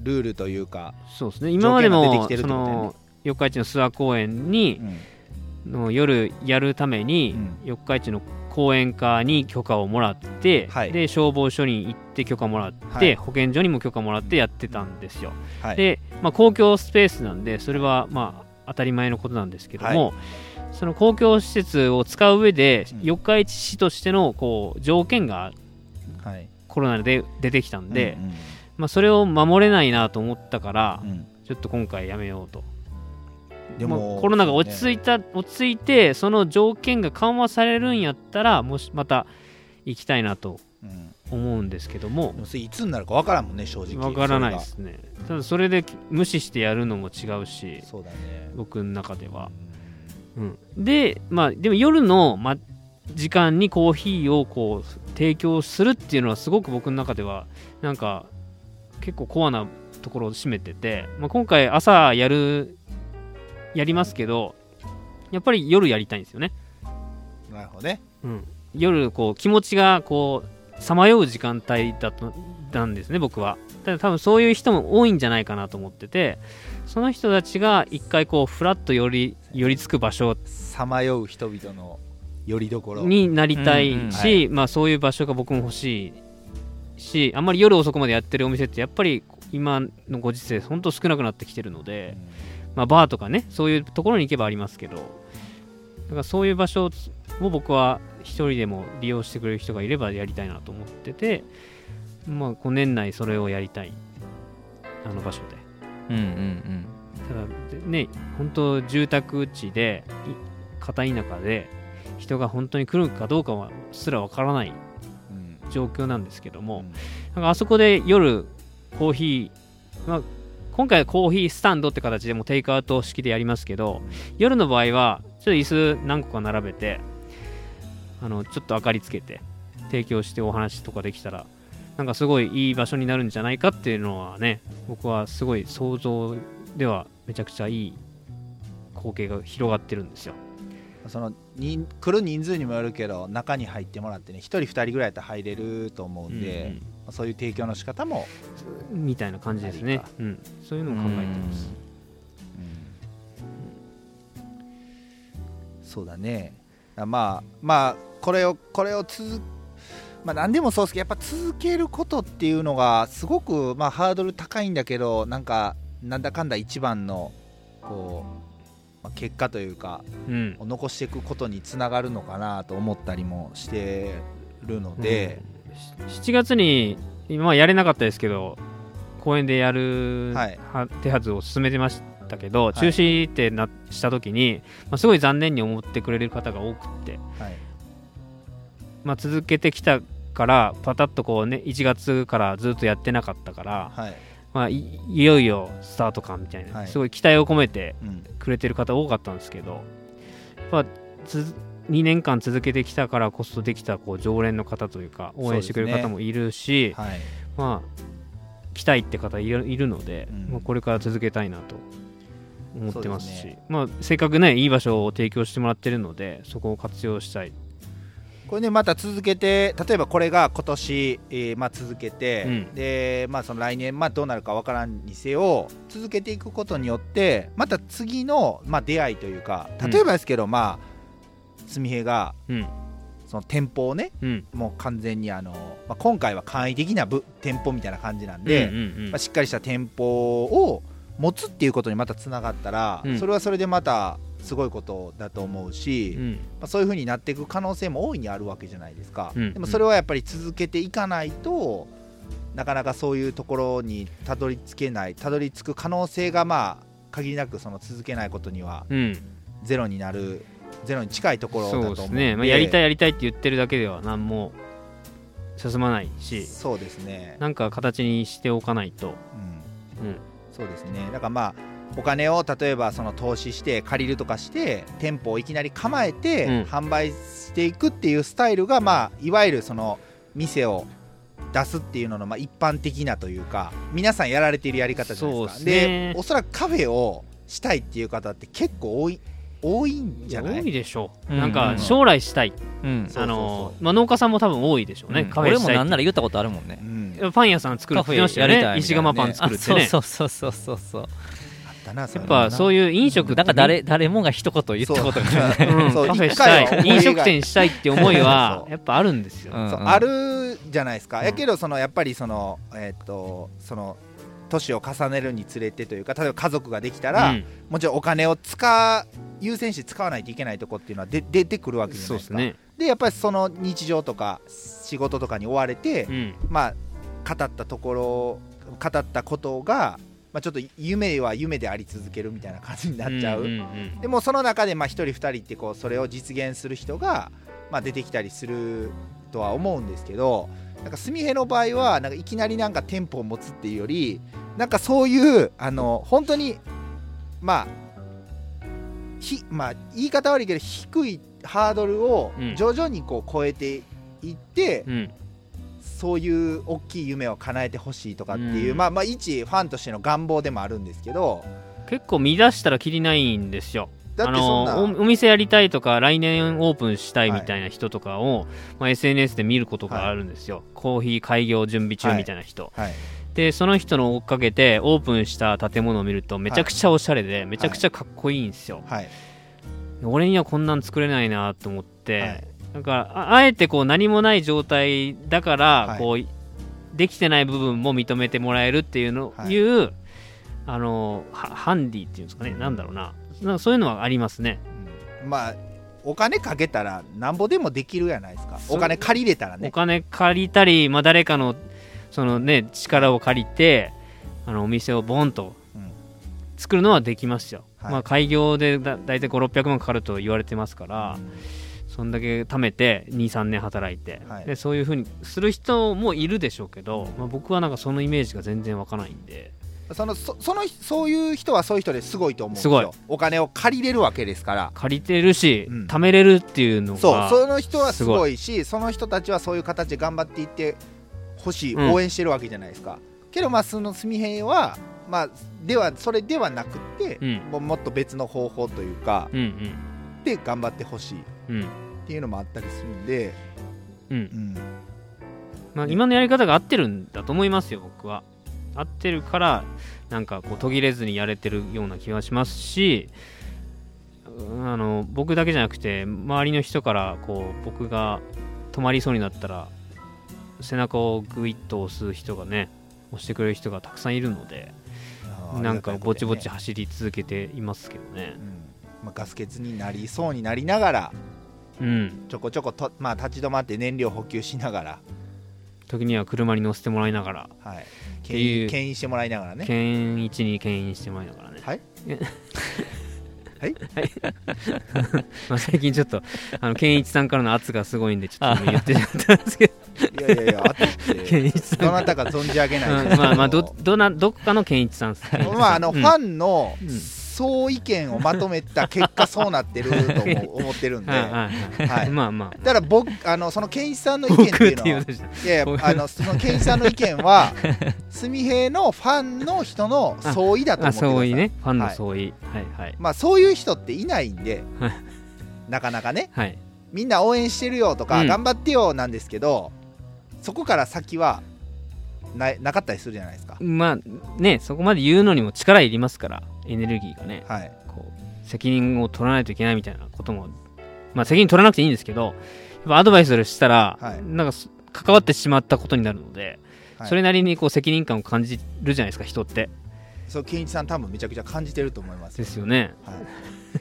ルールというか、そうですね。今までも四日市の諏訪公園にうん。の夜やるために、うん。四日市の公園課に許可をもらって、はい。で消防署に行って許可もらって、はい。保健所にも許可もらってやってたんですよ。はい、で、まあ、公共スペースなんでそれはまあ当たり前のことなんですけども、その公共施設を使う上でうん。四日市市としてのこう条件がはい。コロナで出てきたんで、うんまあ、それを守れないなと思ったから、うんうん。ちょっと今回やめようと。でも、まあコロナが落ち着いた、落ち着いてその条件が緩和されるんやったらもしまた行きたいなとうん。思うんですけども。でもいつになるかわからんもんね正直。わからないですね。ただそれで無視してやるのも違うしそうだね。僕の中では、うん、でまあでも夜の、ま、時間にコーヒーをこう提供するっていうのはすごく僕の中ではなんか結構コアなところを占めてて、まあ、今回朝やるやりますけどやっぱり夜やりたいんですよね、うんなるほどね。うん、夜こう気持ちがこうさまよう時間帯だとなんですね僕は。ただ多分そういう人も多いんじゃないかなと思っててその人たちが一回こうフラッと寄り寄りつく場所さまよう人々のよりどころになりたいし、うんうんはい。まあ、そういう場所が僕も欲しいしあんまり夜遅くまでやってるお店ってやっぱり今のご時世本当少なくなってきてるので、まあ、バーとかねそういうところに行けばありますけどだからそういう場所を僕は一人でも利用してくれる人がいればやりたいなと思ってて、まあ、こう年内それをやりたい。あの場所で。うんうんただでね本当住宅地でい片田舎で人が本当に来るかどうかはすらわからないうん。状況なんですけども、うん。なんかあそこで夜コーヒー、まあ、今回はコーヒースタンドって形でもテイクアウト式でやりますけど夜の場合はちょっと椅子何個か並べてあのちょっと明かりつけて提供してお話とかできたらなんかすごいいい場所になるんじゃないかっていうのはね僕はすごい想像ではめちゃくちゃいい光景が広がってるんですよ。その人来る人数にもよるけど中に入ってもらってね1人2人ぐらいやったら入れると思うんで、そういう提供の仕方も、うんみたいな感じですね。うん、そういうのを考えてます。そうだね。あまあまあこれをこれを続まあ何でもそうですけどやっぱ続けることっていうのがすごくまあハードル高いんだけどなんかなんだかんだ一番のこう、まあ、結果というかうん。を残していくことにつながるのかなと思ったりもしてるので、7月に今はやれなかったですけど公演でやるはい。は手はずを進めてましたけど、い。中止ってなした時に、まあ、すごい残念に思ってくれる方が多くって、はい。まあ、続けてきたからパタッとこうね1月からずっとやってなかったから、はい。まあ、いいよいよスタート感みたいな、はい。すごい期待を込めてうん。くれてる方多かったんですけどやっぱつ2年間続けてきたからこそできたこう常連の方というか応援してくれる方もいるし、はい。まあ来たいって方いるいるので、うん。まあ、これから続けたいなと思ってますしね。まあ、せっかくねいい場所を提供してもらってるのでそこを活用したい、これねまた続けて例えばこれが今年、えーまあ、続けて、うん。でまあその来年、まあ、どうなるかわからんにせよ続けていくことによってまた次の、まあ、出会いというか例えばですけど、まあすみへがうん。その店舗をねうん。もう完全にあの、まあ、今回は簡易的な部店舗みたいな感じなんで、うんうんうんまあ、しっかりした店舗を持つっていうことにまたつながったら、うん。それはそれでまたすごいことだと思うし、うん。まあ、そういう風になっていく可能性も大いにあるわけじゃないですか、うん。でもそれはやっぱり続けていかないとなかなかそういうところにたどり着けないたどり着く可能性がまあ限りなくその続けないことにはうん。ゼロになるゼロに近いところだとそう。思うのでですね、まあ、やりたいやりたいって言ってるだけでは何も進まないしそうですね、なんか形にしておかないと、うん、うん。そうですね。だからまあお金を例えばその投資して借りるとかして店舗をいきなり構えてうん。販売していくっていうスタイルが、まあいわゆるその店を出すっていうののまあ一般的なというか皆さんやられているやり方じゃないですか。そうっすね。おそらくカフェをしたいっていう方って結構多い多いんじゃない？多いでしょう、うん。なんか将来したい、うん。あのまあ、農家さんも多分多いでしょうね、うん。カフェしたい俺もなんなら言ったことあるもんね。うん。パン屋さん作るって言ってましたよカフェやりたいね。石窯パン作るってね。あそうそうそう。そうそうやっぱそういいう飲食なんか誰誰もが一言言ったことがない。う。ん。そう。カフェしたい。飲食店したいって思いはそう。やっぱあるんですよ、うん。そうあるじゃないですか、うん。やけどそのやっぱりそのえっ、とその年を重ねるにつれてというか例えば家族ができたら、うん。もちろんお金を使う優先して使わないといけないとこっていうのはで出てくるわけじゃないですか。ですね、でやっぱりその日常とか仕事とかに追われて、うん。まあ語ったところ語ったことが、まあ、ちょっと夢は夢であり続けるみたいな感じになっちゃう、んんんでもその中でまあ1人2人ってこうそれを実現する人がまあ出てきたりするとは思うんですけどなんかすみへの場合はなんかいきなりなんか店舗を持つっていうよりなんかそういうあの本当にまあひまあ言い方悪いけど低いハードルをうん。徐々にこう超えていって、うん。そういう大きい夢を叶えてほしいとかっていう、うん。まあまあ一ファンとしての願望でもあるんですけど結構見出したらきりないんですよあのおお店やりたいとか来年オープンしたいみたいな人とかを、まあ、SNS で見ることがあるんですよ、コーヒー開業準備中みたいな人、はい。でその人の追っかけてオープンした建物を見るとめちゃくちゃおしゃれで、めちゃくちゃかっこいいんですよ、はい。俺にはこんなん作れないなと思って、はい。なんかああえてこう何もない状態だから、はい。こうできてない部分も認めてもらえるっていうの、はい。いうあのはハンディっていうんですかね。なんだろうななんかそういうのはありますね。うん。まあお金かけたらなんぼでもできるやないですか。お金借りれたらおね金借りたり、まあ、誰かのその、ね、力を借りてあのお店をボンとうん。作るのはできますよ、はい。まあ、開業でだ大体5600万かかると言われてますから、そんだけ貯めて23年働いて、はい。でそういうふうにする人もいるでしょうけど、まあ、僕はなんかそのイメージが全然わかないんでそのそそのそういう人はそういう人ですごいと思うんですよ。お金を借りれるわけですから。借りてるし、うん。貯めれるっていうのがそうその人はすすごごい。しその人たちはそういう形で頑張っていってほしい、うん。応援してるわけじゃないですか。けどまあその純平はまあではそれではなくって、うん。もうもっと別の方法というかうんうん。で頑張ってほしい。っうん。ていうのもあったりするんで、うん。うん、まあ、今のやり方が合ってるんだと思いますよ僕は合ってるからなんかこう途切れずにやれてるような気がしますしうんあの僕だけじゃなくて周りの人からこう僕が止まりそうになったら背中をグイッと押す人がね押してくれる人がたくさんいるのでなんかぼちぼちあ走り続けていますけどね。まあ、ガス欠になりそうになりながらうん。ちょこちょこと、まあ、立ち止まって燃料補給しながら、時には車に乗せてもらいながら。はい、ていう。牽引牽引してもらいながらね。県一に牽引してもらいながらねはい。え はい。まあ最近ちょっとあの健一さんからの圧がすごいんでちょっと今言ってしまったんですけど。いやいやいや あとって。健一さん。どなたか存じ上げない。ですけうんまあまあどどなどっかの健一さんですまああの、うん。ファンのうん総意見をまとめた結果そうなってると思ってるんで。はいはいはい、はい。まあまあ。だから僕あのその健一さんの意見っていうのはいやいやあのその健一さんの意見は 純平のファンの人の総意だと思あってください。相違ね。ファンの相違。はいはい。まあそういう人っていないんではい。なかなかね。はい。みんな応援してるよとか、うん。頑張ってよなんですけどそこから先はななかったりするじゃないですか。まあねそこまで言うのにも力いりますからエネルギーがね。はい。こう責任を取らないといけないみたいなこともまあ責任取らなくていいんですけどやっぱアドバイスをしたら、はい。なんかす関わってしまったことになるので、はい。それなりにこう責任感を感じるじゃないですか人って。そう健一さん多分めちゃくちゃ感じてると思いますですよね。はい。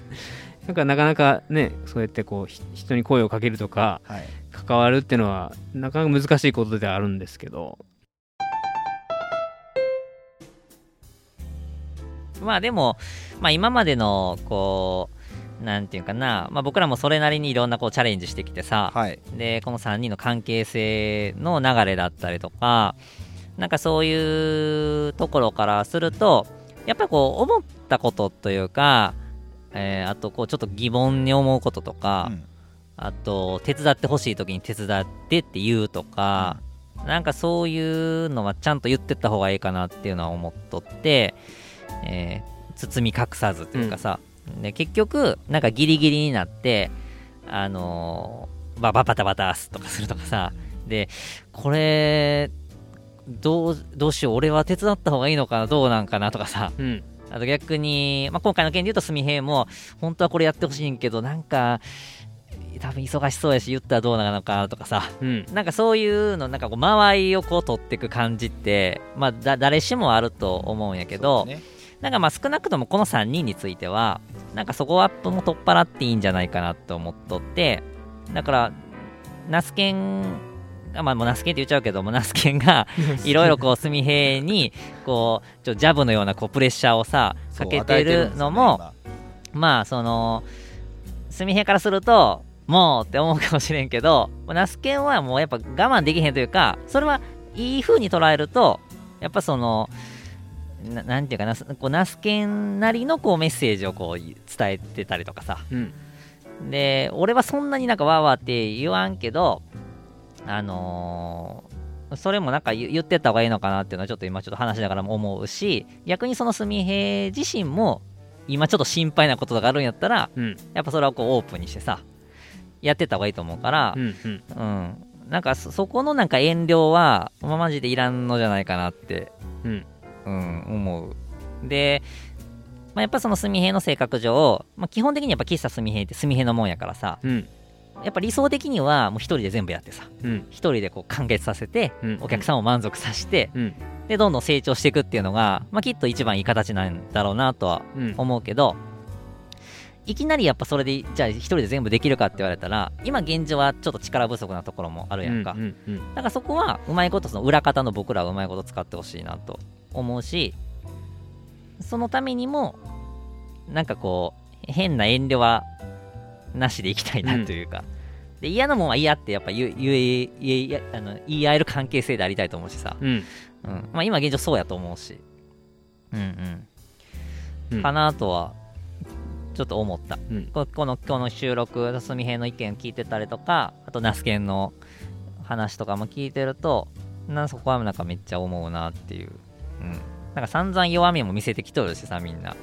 なんかなかなかねそうやってこうひ人に声をかけるとかはい。関わるっていうのはなかなか難しいことではあるんですけどまあでも、まあ今までの、こう、なんていうかな、まあ僕らもそれなりにいろんなこうチャレンジしてきてさ、はい。で、この3人の関係性の流れだったりとか、なんかそういうところからすると、やっぱりこう思ったことというか、えーあとこうちょっと疑問に思うこととか、うん。あと手伝ってほしい時に手伝ってって言うとか、なんかそういうのはちゃんと言ってった方がいいかなっていうのは思っとって、えー包み隠さずというかさ、で結局なんかギリギリになってあのーバババタバタすとかするとかさ。でこれどうどうしよう俺は手伝った方がいいのかなどうなんかなとかさ。うん。あと逆に、まあ、今回の件で言うと、すみへいも、本当はこれやってほしいんけど、なんか、多分忙しそうやし、言ったらどうなのかなとかさ、うん。なんかそういうの、なんかこう、間合いをこう取っていく感じって、まあ、だ誰しもあると思うんやけど、ねなんかまあ少なくともこの3人については、なんかそこはも取っ払っていいんじゃないかなと思っとって、だから、ナスケン、あまあもうナスケンって言っちゃうけども、ナスケンが、いろいろこう、すみへいに、こう、ちょジャブのようなこうプレッシャーをさ、かけてるのも、ねまあ、その、すみへいからすると、もうって思うかもしれんけど、ナスケンはもうやっぱ我慢できへんというか、それはいい風に捉えると、やっぱその、ななんていうかな、こうナスケンなりのこうメッセージをこう伝えてたりとかさ。うんで、俺はそんなになんかわーわーって言わんけど、あのーそれもなんか言言ってった方がいいのかなっていうのはちょっと今ちょっと話しながらも思うし、逆にそのすみへい自身も、今ちょっと心配なことがあるんやったら、うんやっぱそれはこうオープンにしてさ、やってった方がいいと思うからう、んうんうん。なんかそそこのなんか遠慮は、まあ、マジでいらんのじゃないかなって、うんうん、思う。で、まあ、やっぱそのすみへいの性格上、まあ、基本的にやっぱ喫茶すみへいってすみへいのもんやからさ、うん。やっぱ理想的にはもう一人で全部やってさ、うん。一人でこう完結させて、うん。お客さんを満足させて、うん。で、どんどん成長していくっていうのが、まあ、きっと一番いい形なんだろうなとはうん。思うけど、いきなりやっぱそれで、じゃあ一人で全部できるかって言われたら、今現状はちょっと力不足なところもあるやんか。うんうんうん。だからそこはうまいことその裏方の僕らはうまいこと使ってほしいなと思うしそのためにもなんかこう変な遠慮はなしでいきたいなというか、で嫌なもんは嫌ってやっぱ言え言え言えあの言い合える関係性でありたいと思うしさ、うん。うん。まあ、今現状そうやと思うし。うんうん。うん。かなとはちょっと思った、うん。ここの今日の収録すみへいの意見聞いてたりとかあとナスケンの話とかも聞いてるとなんそこはなんかめっちゃ思うなっていう、うん、なんか散々弱みも見せてきとるしさみんな。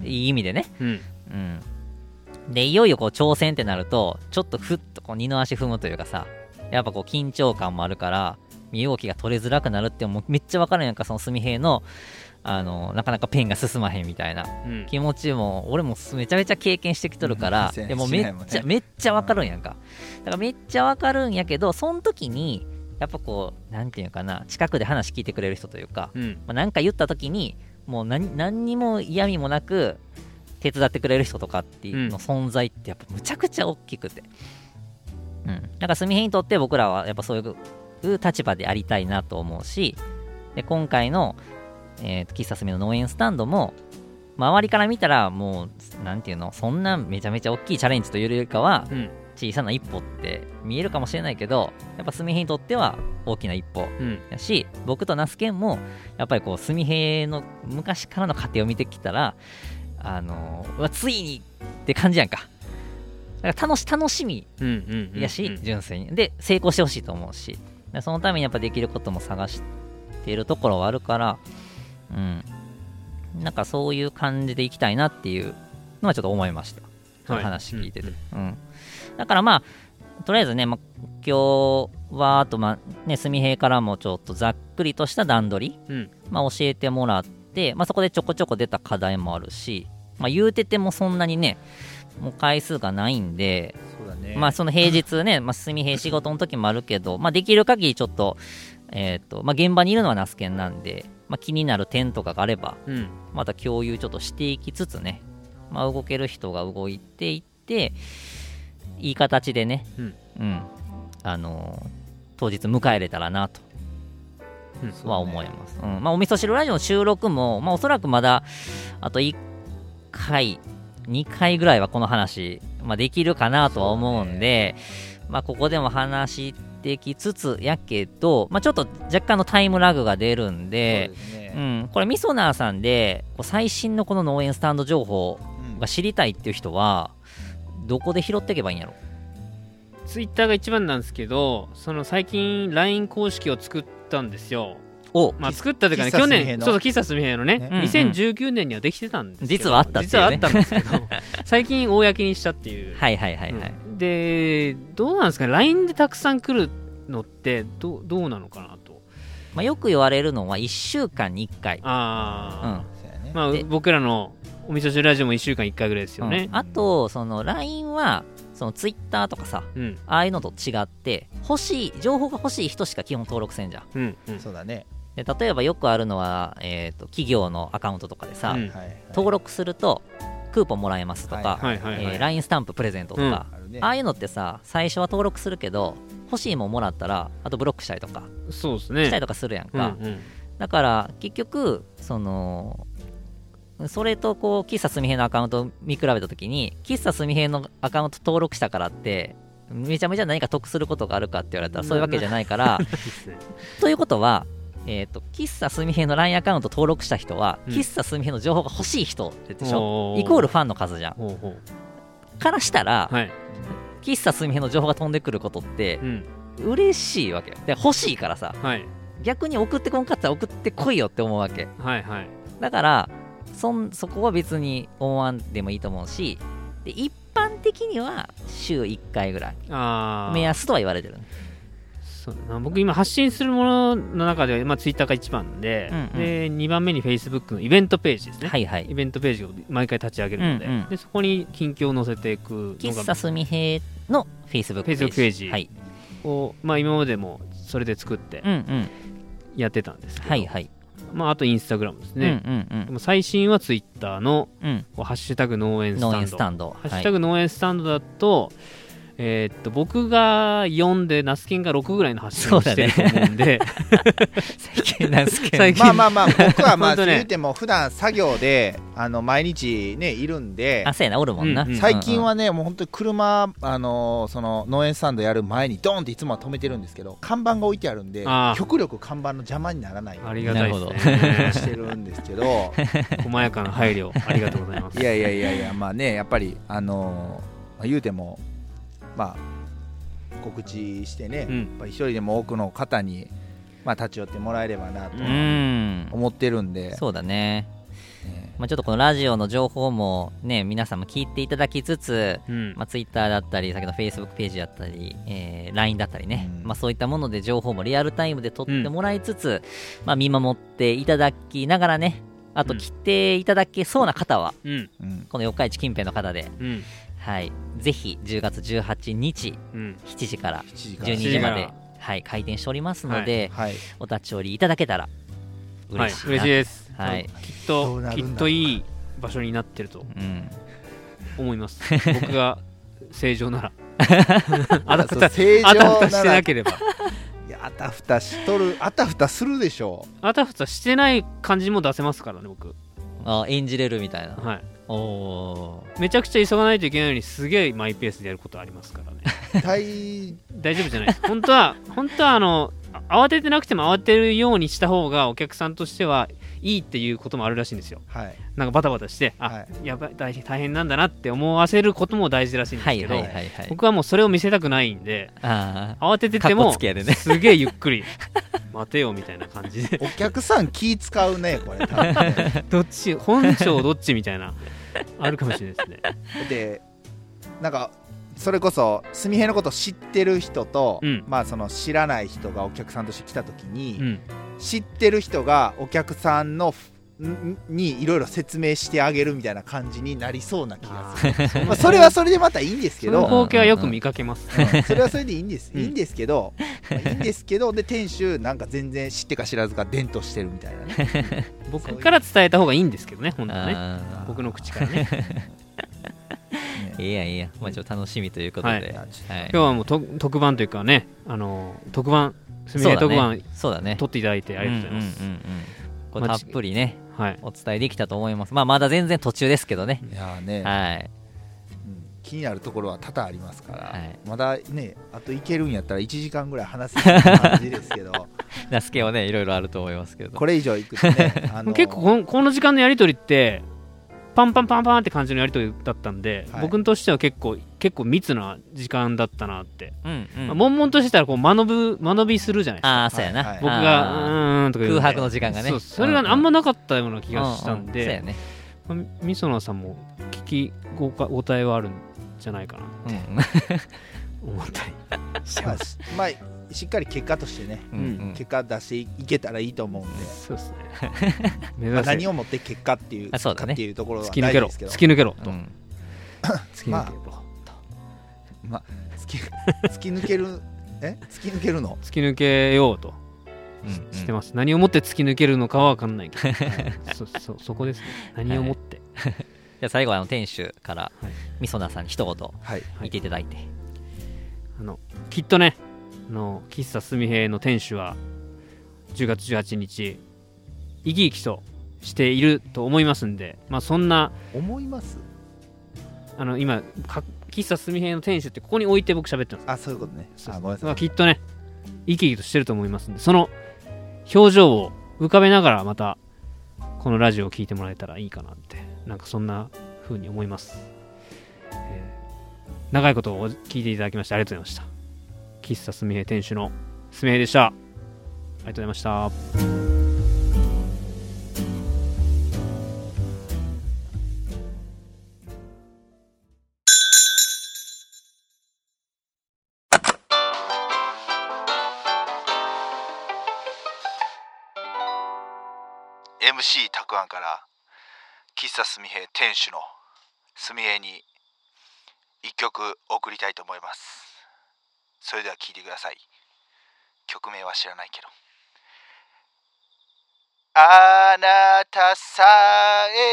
うん。いい意味でね。うん。うん。でいよいよこう挑戦ってなるとちょっとふっとこう二の足踏むというかさやっぱこう緊張感もあるから身動きが取れづらくなるってもうめっちゃわかるやんかその純平のあのなかなかペンが進まへんみたいな。うん。気持ちも俺もめちゃめちゃ経験してきとるから、うん。でもめっちゃ、めっちゃわかるんやんか。だからめっちゃわかるんやけどその時にやっぱこうなんていうかな近くで話聞いてくれる人というか、うん。まあ、なんか言った時にもう何何にも嫌味もなく手伝ってくれる人とかっていうの存在ってやっぱむちゃくちゃ大きくて。うん。だから純平にとって僕らはやっぱそういう立場でありたいなと思うしで今回の、え喫茶すみの農園スタンドも周りから見たらもうなんていうのそんなめちゃめちゃ大きいチャレンジというよりかはうん小さな一歩って見えるかもしれないけどやっぱ純平にとっては大きな一歩うん。やし僕と那須健もやっぱりこう純平の昔からの過程を見てきたらあのついにって感じやんか。だから楽し楽しみうんうんうんやし、純粋に。で成功してほしいと思うし。でそのためにやっぱできることも探しているところはあるからうん。なんかそういう感じでいきたいなっていうのはちょっと思いましたその話聞いてて、うんだからまあとりあえずね、まあ、今日はあとまあね純平からもちょっとざっくりとした段取り、うん。まあ、教えてもらって、まあ、そこでちょこちょこ出た課題もあるし、まあ、言うててもそんなにねもう回数がないんで、ね。まあその平日ね、まあ、純平仕事の時もあるけど、まあできる限りちょっと、えっ、と、まあ現場にいるのはナスケンなんで、まあ気になる点とかがあれば、うん。また共有ちょっとしていきつつね、まあ動ける人が動いていって、いい形でね、うん。うん、あのー当日迎えれたらなと。うん。は思います。うん、まあお味噌汁ラジオの収録も、まあおそらくまだ、あと1回、2回ぐらいはこの話、まあ、できるかなとは思うんで、まあここでも話してきつつやけど、まあちょっと若干のタイムラグが出るんで、ね。うん、これみそなーさんでこう最新のこの農園スタンド情報うんが知りたいっていう人はどこで拾っていけばいいんやろ？ツイッターが一番なんですけどその最近 LINE 公式を作ったんですよ。おまあ作ったというかね去年そうそう喫茶すみへいのね。ねうんうん。2019年にはできてたんです実はあったっね。実はあったんですけど 最近公にしたっていう。はいはいはいはい、うん。でどうなんですかね？LINE でたくさん来るのってどうどうなのかなと。まあ、よく言われるのは1週間に1回。あそうやね。あ、まあで僕らのお味噌汁ラジオも1週間1回ぐらいですよね。うん。あとその LINE はその Twitter とかさうん。ああいうのと違って欲しい情報が欲しい人しか基本登録せんじゃん。うんうん。そうだね。で例えばよくあるのは、えー、と企業のアカウントとかでさ、うんはい登録するとクーポンもらえますとか、LINE スタンププレゼントとか、あるね。ああいうのってさ最初は登録するけど欲しいもんもらったらあとブロックしたりとかそうですね。したりとかするやんか、うんうん。だから結局そのそれとこう喫茶すみへいのアカウントを見比べた時に喫茶すみへいのアカウント登録したからってめちゃめちゃ何か得することがあるかって言われたらそういうわけじゃないから。ということはえー、と喫茶すみへいの LINE アカウント登録した人は、うん。喫茶すみへいの情報が欲しい人でしょ？おイコールファンの数じゃん。ほうほからしたら、うはい。喫茶すみへいの情報が飛んでくることってうん。嬉しいわけ。よで欲しいからさ。はい。逆に送ってこんかったら送ってこいよって思うわけ。はいはい。だからそんそこは別に思わんでもいいと思うしで一般的には週1回ぐらい。目安とは言われてる。そうだな僕今発信するものの中では、まあ、ツイッターが一番で、うんうん。で2番目にフェイスブックのイベントページですね、はいはい。イベントページを毎回立ち上げるので,、うんうん。でそこに近況を載せていく喫茶すみへいの Facebook ページ。ページはい。を、まあ、今までもそれで作ってうんうん。やってたんですけど、はいはいまあ、あとインスタグラムですうんね、うん。でも最新はツイッターのうん。ハッシュタグ農園スタンド。農園スタンド。ハッシュタグ農園スタンドだと、えーっと僕が4でナスケンが6ぐらいの発信をしてると思うんで、最近なんすけど最近。まあまあまあ僕はまあ 言うても普段作業であの毎日ねいるんであそうやな。おるもんな、うんうん。最近はねもう本当に車あのその農園スタンドやる前にドーンっていつもは止めてるんですけど看板が置いてあるんで極力看板の邪魔にならないようあにりがたいですなね。してるんですけど。細やかな配慮ありがとうございます。いやいやいやいやまあねやっぱりあのまあ言うてもまあ告知してね、うん。やっぱり一人でも多くの方にまあ立ち寄ってもらえればなとうん。思ってるんで、そうだね。ね。まあ、ちょっとこのラジオの情報もね皆さんも聞いていただきつつ、うん。まあ、Twitter だったり先ほど Facebook ページだったり、えー LINE だったりね、うん。まあ、そういったもので情報もリアルタイムで取ってもらいつつ、まあ、見守っていただきながらねあとうん。来ていただけそうな方は、うんうん。この四日市近辺の方で、うんはい、ぜひ10月18日うん。7時から7時から。12時まで7時か、はい、開店しておりますので、はい。お立ち寄りいただけたらはい嬉しいな、嬉しいです。はい。きっどときっといい場所になってるとうん、思います。僕が正常なら。あたふた正常あたふたしてなければ。いやあたふたしとるあたふたするでしょ。あたふたしてない感じも出せますからね僕。あ演じれるみたいな、はいめちゃくちゃ急がないといけないのにすげえマイペースでやることありますからね。大 大丈夫じゃないです。本当は本当はあのあ慌ててなくても慌てるようにした方がお客さんとしてはいいっていうこともあるらしいんですよ。はい。なんかバタバタしてあ、はい。やばい大変大変なんだなって思わせることも大事らしいんですけど、はいはいはいはい。僕はもうそれを見せたくないんであ慌てててもね。すげえゆっくり 待てよみたいな感じで。お客さん気使うねこれ。多分ね。どっち本性どっちみたいな あるかもしれないですね。でなんかそれこそ純平のこと知ってる人と、うん。まあその知らない人がお客さんとして来た時に、うん。知ってる人がお客さんのんにいろいろ説明してあげるみたいな感じになりそうな気があする、ー。まあ、それはそれでまたいいんですけそのど、光景はよく見かけます、うん。それはそれでいいんです、うんいいんですけど、まあいいんですけどで店主なんか全然知ってか知らずか伝統してるみたいなね。僕から伝えた方がいいんですけどね本当はねあ僕の口からね。ー いいやいいや、まあ、ちょっと楽しみということで、はい。はい。今日はもうと特番というかねあの特番すみ特番ねそうだね。撮っていただいてありがとうございます、うんうんうんうんこれたっぷりねはい。お伝えできたと思います。まあまだ全然途中ですけどね。いやーね、はい。うん。気になるところは多々ありますから、はい。まだねあといけるんやったら1時間ぐらい話せる感じですけど。名付けはねいろいろあると思いますけど。これ以上いくとね、あのー結構この時間のやり取りってパンパンパンパンって感じのやり取りだったんで、はい。僕としては結構結構密な時間だったなって、うんうん。まあ悶々としてたらこう間延び間延びするじゃないですか。ああそうやな、はいはい。僕がうんとか空白の時間がね。そうそれがあんまなかったような気ーがしたんううそうやで、ねまあみそなさんも聞きごかご対はあるんじゃないかなうん。思ったりしてます、しまあしっかり結果としてね、うんうん。結果出していけたらいいと思うんで、そうですね。目まあ、何をもって結果っていうあそうだね。かっていうところは突き抜けろ。大事ですけど。突き抜けろと、うん。突き抜けろ、まあ、突き突き抜けるえ？突き抜けるの？突き抜けようと。うんしてます、何をもって突き抜けるのかは分かんないけど、そそそこですね。何をもって、じゃあ最後はあの店主からはい。みそなさんに一言はい。言っていただいて、あのきっとねあの喫茶すみへいの店主は10月18日生き生きとしていると思いますんで、まあ、そんな思います？あの今か喫茶すみへいの店主ってここに置いて僕喋ってます。あそういうことね。あごめんなさい。まあ、きっとね生き生きとしてると思いますんでその表情を浮かべながらまたこのラジオを聞いてもらえたらいいかなってなんかそんな風に思います、えー長いことを聞いていただきましてありがとうございました喫茶すみへ店主のすみへでした。ありがとうございました「MC たくあんから喫茶すみへ店主のすみへに一曲送りたいと思います。それでは聴いてください。曲名は知らないけど。あなたさ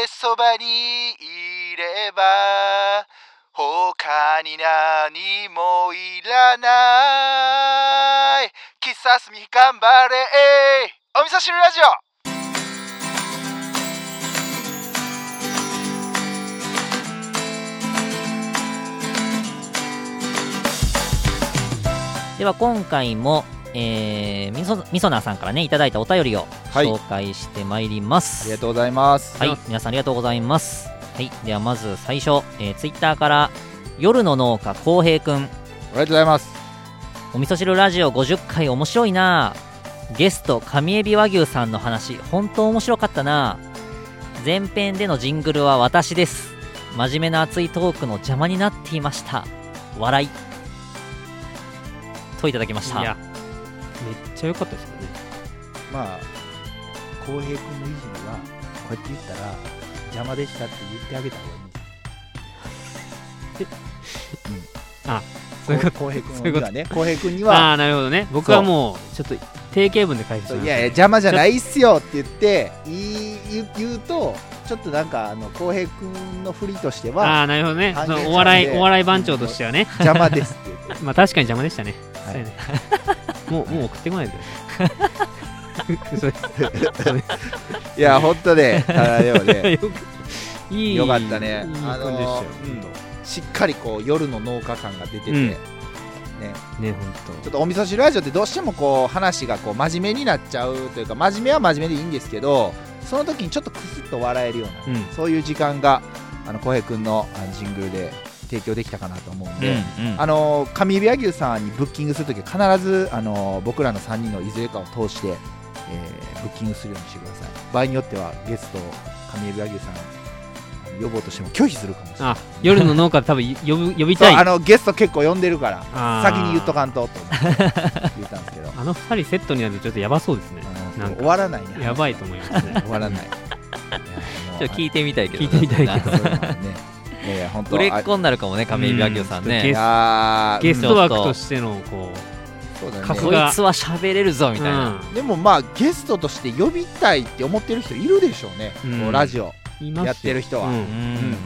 えそばにいれば他に何もいらない。喫茶すみ頑張れ。お味噌汁ラジオ。では今回も、えー、みそみそなさんからねいただいたお便りをはい。紹介してまいります、ありがとうございます。はい、皆さんありがとうございます。はい、ではまず最初、えー、ツイッターから夜の農家浩平くん、ありがとうございます。お味噌汁ラジオ50回面白いな。ゲスト上エビ和牛さんの話。本当面白かったな。前編でのジングルは私です。真面目な熱いトークの邪魔になっていました。笑いといただきました。いやめっちゃ良かったですよね。まあ浩平君のいじりはこうやって言ったら邪魔でしたって言ってあげた方がいいそ ういうこと浩平そういうこと。君にはね浩平君にあはあなるほどね。僕はもうちょっと定型文で返していやいや邪魔じゃないっすよって言って言い言う言うとちょっとなんかあの浩平君の振りとしてあはあなるほどね。お笑いお笑い番長としてはね。邪魔ですって言って。まあ確かに邪魔でしたね。はい。もうもう送ってこないでくださいいや本当ねただでもね。いいよかったね。あのしたよ、うん。しっかりこう夜の農家感が出てて、うん。ね。ね本ちょっとお味噌汁ラジオってどうしてもこう話がこう真面目になっちゃうというか真面目は真面目でいいんですけどその時にちょっとクスッと笑えるような、うん。そういう時間があの浩平君のジングルで提供できたかなと思うんで、うんうん。あの上指和牛さんにブッキングするときは必ずあの僕らの3人のいずれかを通して、えーブッキングするようにしてください。場合によってはゲストを上指和牛さん呼ぼうとしても拒否するかもしれない。あ夜の農家多分呼ぶ 呼びたい。あのゲスト結構呼んでるから先に言っとかんとと言ったんですけど。あの二人セットになるとちょっとやばそうですねなんか。終わらないね。やばいと思いますね。終わらない。ちょっと聞いてみたいけど。聞いてみたいけど。い本当売れっ子になるかもね上エビ和牛さんね。うんゲスゲスト枠としてのこそうだね。こいつは喋れるぞうみたいな、うん。でもまあゲストとして呼びたいって思ってる人いるでしょうね、うん。こうラジオ。やってる人は。うん。うん。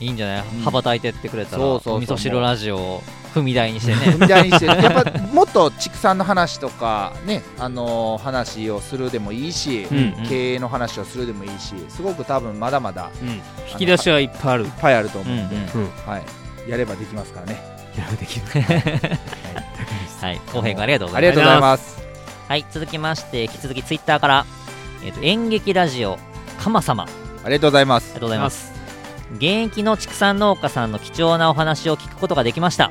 いいんじゃない、うん。羽ばたいてってくれたら。そうそうそう。お味噌汁ラジオを踏み台にしてね。みたいにしてやっぱもっと畜産の話とかねあのー話をするでもいいし、うんうん。経営の話をするでもいいしすごく多分まだまだうん。引き出しはいっぱいある。いっぱいあると思うんで、うんうん。はい、やればできますからね。やできるはい。浩平君ありがとうございます。ありがとうございます。はい。続きまして引き続きツイッターから、えー、と演劇ラジオかま様。あありがとうございまりすがとうございます。現役の畜産農家さんの貴重なお話を聞くことができました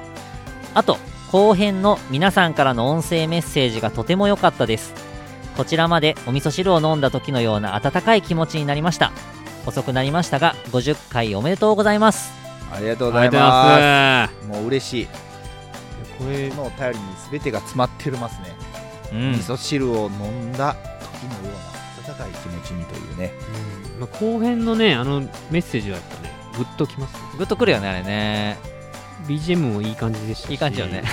あと後編の皆さんからの音声メッセージがとても良かったです。こちらまでお味噌汁を飲んだ時のような温かい気持ちになりました。遅くなりましたが50回おめでとうございます。ありがとうございまます。もう嬉しい。これこのお便りに全てが詰まってますね、うん。味噌汁を飲んだ時のような温かい気持ちにというね。うん。まあ後編のねあのメッセージはやっぱね。グッときますねグッとくるよねあれね BGM もいい感じでしたし。いい感じよね。ね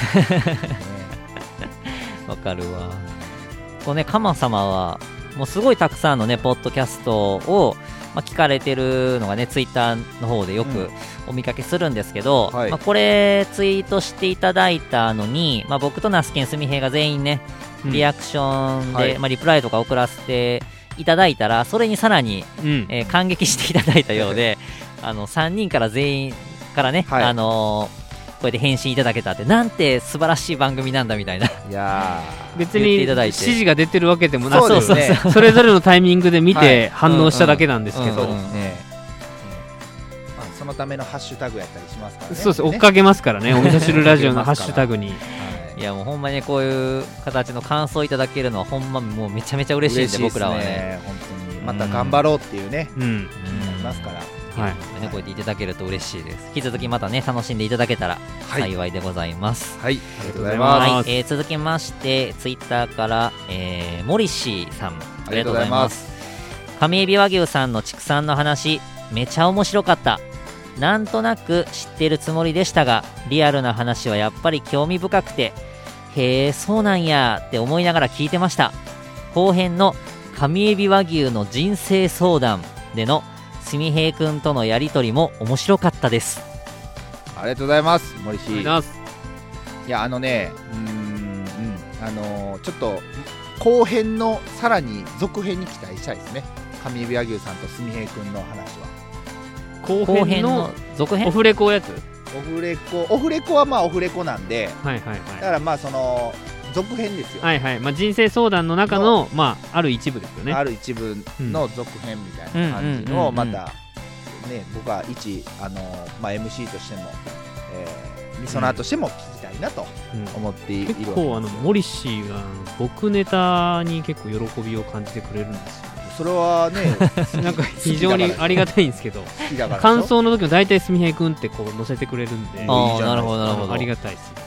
わかるわ。こうねカマ様はもうすごいたくさんのねポッドキャストを、まあ、聞かれてるのがねツイッターの方でよくうん。お見かけするんですけど、はい。まあ、これツイートしていただいたのに、まあ、僕とナスケンスミヘイが全員ねリアクションで、はい。まあ、リプライとか送らせていただいたらそれにさらに、うん。えー感激していただいたようで あの3人から全員からね、はい。あのーこうやって返信いただけたってなんて素晴らしい番組なんだみたいな。いや別にいただいて。指示が出てるわけでもなくそねそれぞれのタイミングで見はい。て反応しただけなんですけど。そのためのハッシュタグやったりしますからね。そうです追っねかけますからね。お味噌汁ラジオのハッシュタグに。はい。いやもうほんまにねこういう形の感想いただけるのはほんまもうめちゃめちゃ嬉しいんで僕らはね。本当に。また頑張ろうっていうね、うん。うん。なりますからはい。ねこうやっていただけると嬉しいです。引き続きまたね楽しんでいただけたらはい、幸いでございます、はい、ありがとうございあます。はい。えー続きましてツイッターから、えー、モリシーさん。ありがとうございます。上エビ和牛さんの畜産の話めちゃ面白かった。なんとなく知ってるつもりでしたがリアルな話はやっぱり興味深くてへえそうなんやって思いながら聞いてました。後編の上エビ和牛の人生相談でのすみへいくんとのやりとりも面白かったです。ありがとうございます森氏いいやあのねうーんうん。あのーちょっと後編のさらに続編に期待したいですね。上指和牛さんと純平君の話は。後後編編のの続編？オフレコやつ？オフレコ。オフレコはまあオフレコなんで。はいはい。だからまあその続編ですよ、はいはい。はい、まあ、人生相談の中の、まあ、ある一部ですよね。ある一部の続編みたいな感じうんうんうんうん。のまたね僕は一あの、まあ、MC としても、えー、ミソナーとしても聞きたいなとうん思っているわけです結構あのモリシーが僕ネタに結構喜びを感じてくれるんですよそれはね なんか非常にありがたいんですけど。感想の時も大体すみへいくんってこう載せてくれるんで。いいああじゃないなるほどなるほど。ありがたいです。うん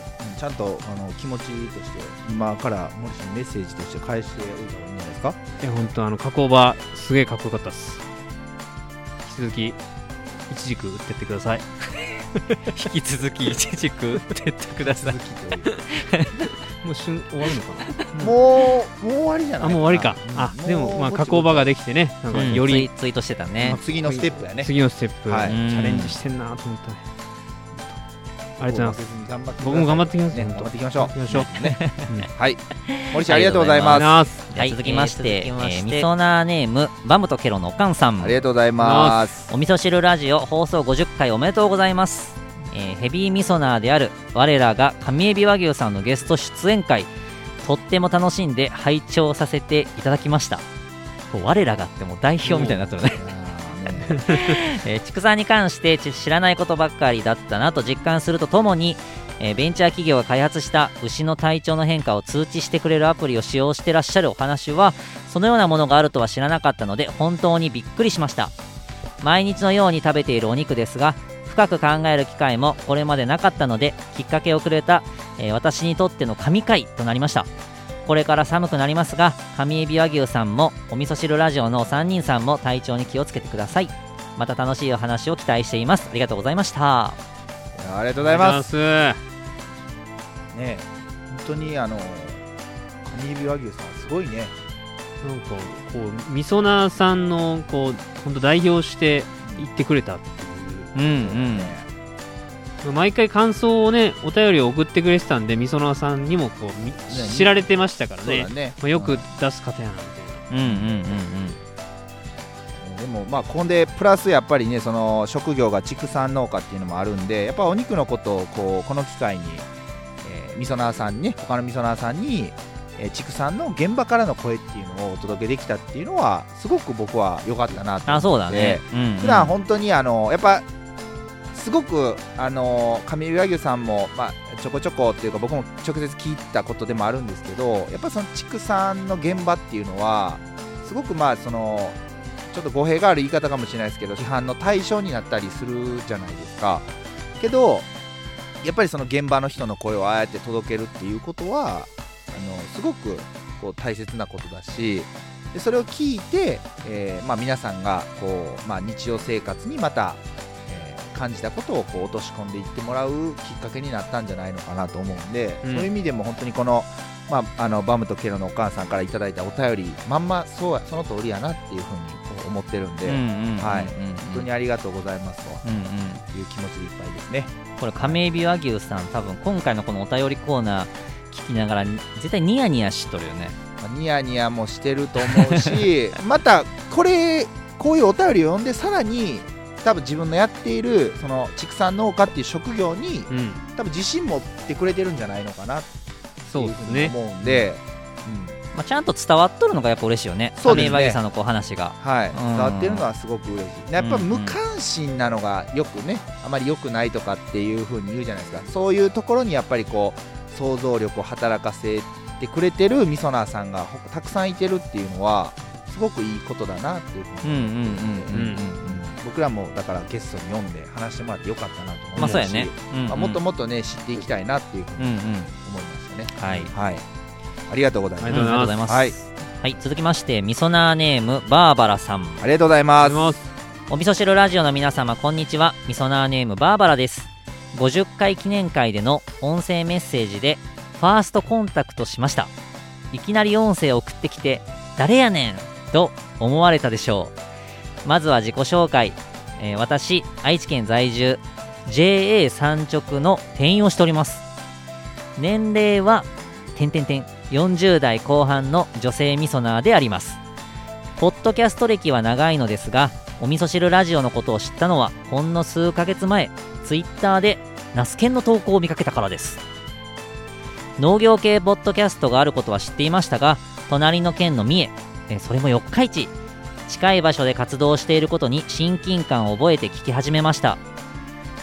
ちゃんとあの気持ちとして今から森氏にメッセージとして返しておいた方がいいんじゃないですか？いや本当あの加工場すげえかっこよかったっす。引き続き一軸打ってってください。引き続き一軸ってってください。もう旬終わるのかな？もうもう終わりじゃないあもう終わりか、うん。あでもまあ加工場ができてねなんかうん。より、ツイツイートしてたね。まあ次のステップやね。次のステップ、はい。チャレンジしてんなと思った。ねありがとうございます。頑張って僕も頑張ってきます。ね頑張っていきましょう。行きましょう。ねうん。はい。森氏ありがとうございあます。りがとうございます。じゃあ続きまして,、はいえー続きましてえーみそなーネームバムとケロのおかんさん。ありがとうございます。お味噌汁ラジオ放送50回おめでとうございます、えーヘビーミソナーである我らが上エビ和牛さんのゲスト出演会。とっても楽しんで拝聴させていただきました。こう我らがってもう代表みたいになってるね えー畜産に関して知らないことばっかりだったなと実感するとともに、えーベンチャー企業が開発した牛の体調の変化を通知してくれるアプリを使用してらっしゃるお話はそのようなものがあるとは知らなかったので本当にびっくりしました。毎日のように食べているお肉ですが深く考える機会もこれまでなかったのできっかけをくれた、えー私にとっての神回となりました。これから寒くなりますが上エビ和牛さんもお味噌汁ラジオの3人さんも体調に気をつけてください。また楽しいお話を期待しています。ありがとうございました。ありがとうございます。あね本当にあの上指和牛さんはすごいね。なんかこうみそなさんのこう本当代表して言ってくれたってう。んうん。ねいう毎回感想をねお便りを送ってくれてたんでみそなさんにもこうみ知られてましたからね。ね。まあ、よく出す方やなみたいなうんうんうん。でもまあこんでプラスやっぱりねその職業が畜産農家っていうのもあるんでやっぱお肉のことをこうこの機会に、えー、みそなーさんにね他のみそなーさんに、えー畜産の現場からの声っていうのをお届けできたっていうのはすごく僕は良かったなと思って。あそうだね、うんうん。普段本当にあのやっぱすごくあの上岩牛さんも、まあ、ちょこちょこっていうか僕も直接聞いたことでもあるんですけどやっぱその畜産の現場っていうのはすごくまあそのちょっと語弊がある言い方かもしれないですけど批判の対象になったりするじゃないですか。けどやっぱりその現場の人の声をああやって届けるっていうことはあのすごくこう大切なことだしでそれを聞いて、えーまあ、皆さんがこう、まあ、日常生活にまた、感じたことをこう落とし込んでいってもらうきっかけになったんじゃないのかなと思うんで、うん。そういう意味でも本当にこの,、まあ、あのバムとケロのお母さんからいただいたお便りまんまそうやその通りやなっていうふうに思ってるんで、本当にありがとうございますと。いう気持ちでいっぱいですね。これ亀エビ和牛さん多分今回のこのお便りコーナー聞きながら絶対ニヤニヤしとるよね。まあニヤニヤもしてると思うし またこれこういうお便りを読んでさらに多分自分のやっているその畜産農家っていう職業にうん。多分自信持ってくれてるんじゃないのかなってそういうふうにで。すね。思うん。で、まあ、ちゃんと伝わっとるのがやっぱ嬉しいよね。そうですね。亀井さんのこう話が。うんはい、ん。伝わってるのはすごく嬉しい。やっぱうんうん。無関心なのがよくねあまり良くないとかっていうふうに言うじゃないですか。そういうところにやっぱりこう想像力を働かせてくれてるみそなーさんがほたくさんいてるっていうのはすごくいいことだなっていうふうにうんうんうん思ってうんうん僕らもだからゲストに読んで話してもらってよかったなと思いますし、ね、うんうん。まあもっともっとね知っていきたいなっていうふうにうんうん。思いましたね、はい。はい。ありがとうございます。ありがとうございます。うんありがとうござい。はい続きましてみそなーネームバーバラさん。ありがとうございます。ありがとうございますお味噌汁ラジオの皆様こんにちは。みそなーネームバーバラです。50回記念会での音声メッセージでファーストコンタクトしました。いきなり音声を送ってきて誰やねんと思われたでしょうまずは自己紹介、えー私愛知県在住 JA 産直の店員をしております。年齢は点々点40代後半の女性ミソナーであります。ポッドキャスト歴は長いのですがお味噌汁ラジオのことを知ったのはほんの数ヶ月前ツイッターでナスケンの投稿を見かけたからです。農業系ポッドキャストがあることは知っていましたが隣の県の三重えそれも四日市。近い場所で活動していることに親近感を覚えて聞き始めました、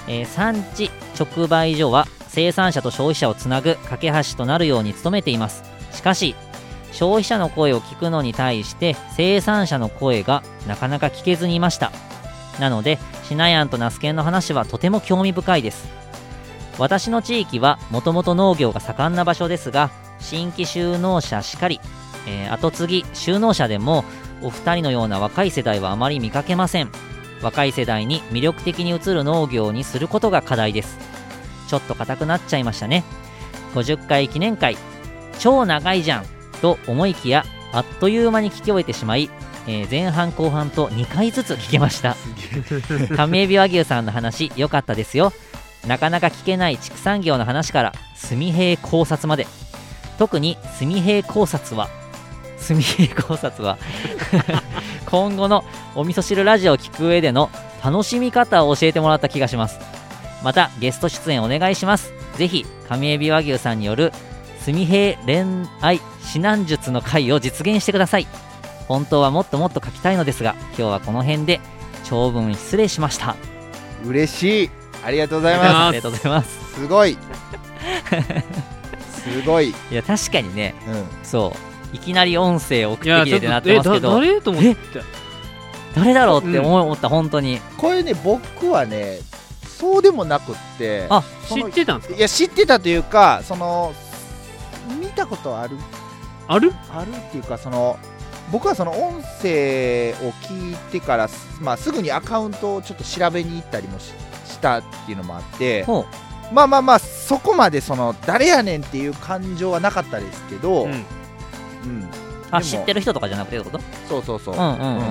えー産地直売所は生産者と消費者をつなぐ架け橋となるように努めています。しかし消費者の声を聞くのに対して生産者の声がなかなか聞けずにいました。なのでシナヤンとナスケンの話はとても興味深いです。私の地域はもともと農業が盛んな場所ですが新規就農者しかり、えー後継ぎ就農者でもお二人のような若い世代はあまり見かけません。若い世代に魅力的に映る農業にすることが課題です。ちょっと硬くなっちゃいましたね。50回記念会。超長いじゃんと思いきやあっという間に聞き終えてしまい、えー前半後半と2回ずつ聞けました。亀エビ和牛さんの話良かったですよ。なかなか聞けない畜産業の話から炭平考察まで。特に炭平考察は炭平考察は。今後のお味噌汁ラジオを聞く上での楽しみ方を教えてもらった気がします。またゲスト出演お願いします。ぜひ上エビ和牛さんによる炭平恋愛指南術の回を実現してください。本当はもっともっと書きたいのですが今日はこの辺で長文失礼しました。嬉しい。ありがとうございあまありがとうございますす。すごい。すごい、いや確かにね。うん、そういきなり音声送っってきてってなってますけど。誰と思って？誰だろうって思った本当に。これね僕はねそうでもなくってあ知ってたんですか？いや知ってたというかその見たことある？ある？あるっていうかその僕はその音声を聞いてから、まあ、すぐにアカウントをちょっと調べに行ったりもししたっていうのもあってほまあまあまあそこまでその誰やねんっていう感情はなかったですけど、ううん。んあでも。知ってる人とかじゃなくてってこと？そうそうそう、うんうんうん。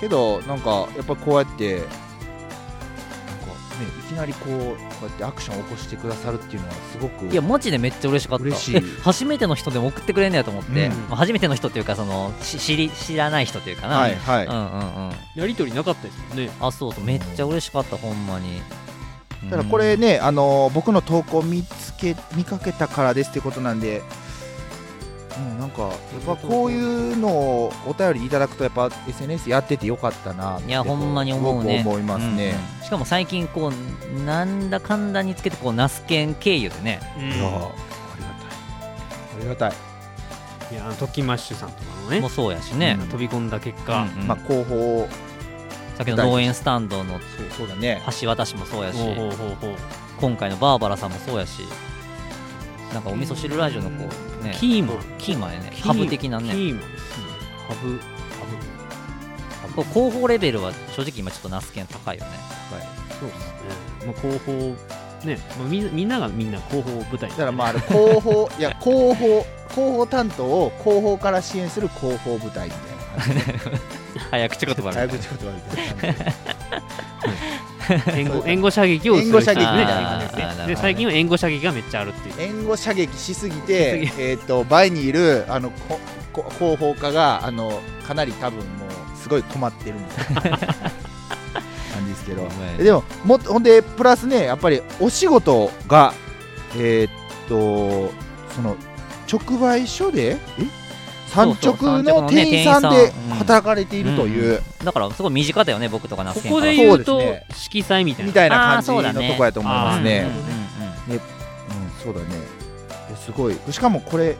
けどなんかやっぱこうやってなんかねいきなりこうこうやってアクションを起こしてくださるっていうのはすごくいやマジでめっちゃ嬉しかった。嬉しい。初めての人でも送ってくれんねやと思って、うん。まあ初めての人っていうかそのし知り知らない人っていうかな、はいはい、うんうんうん。やりとりなかったですもんね。あそうそうめっちゃ嬉しかったほんまに。ただこれね、あのー僕の投稿見つけ見かけたからですってことなんで、うん、なんかやっぱこういうのをお便りいただくとやっぱ SNS やっててよかったないやほんまに思うね。思いますね、うん。しかも最近こうなんだかんだにつけてこうナスケン経由でね。うん。いやありがたい。ありがたい、いやトキマッシュさんとかのね。もそうやしね、飛び込んだ結果。うんうん。まあ広報。さっきの農園スタンドのそうそうだね。橋渡しもそうやし。ほうほうほうほう。今回のバーバラさんもそうやしなんかお味噌汁ラジオのこうねキーマン。キーマンやね。ハブ的なね。キーマン。ですねハブ。こう広報レベルは正直今ちょっとナスケン高いよね。そうですね、まあ、広報ね、まあ、みんなみんながみんな広報舞台だからまああれ広報 いや広報広報担当を広報から支援する広報部隊みたいな感じ早口言葉みたいな。早口言葉みたいな。援護援護射撃をする援護射撃ねで最近は援護射撃がめっちゃあるっていう援護射撃しすぎてしすえっ、と倍にいるあのここ広報課があのかなり多分もうすごい困ってるみたいな。感じですけど。でももっとほんでプラスねやっぱりお仕事がえーっとその直売所でえ？産直の店員さんで働かれているという、だからすごい身近だよね僕とかナスここで言うとそうですね色彩みたいな。みたいな感じのそうだねとこやと思いますね。あーうん。そうだね。えすごい。しかもこれ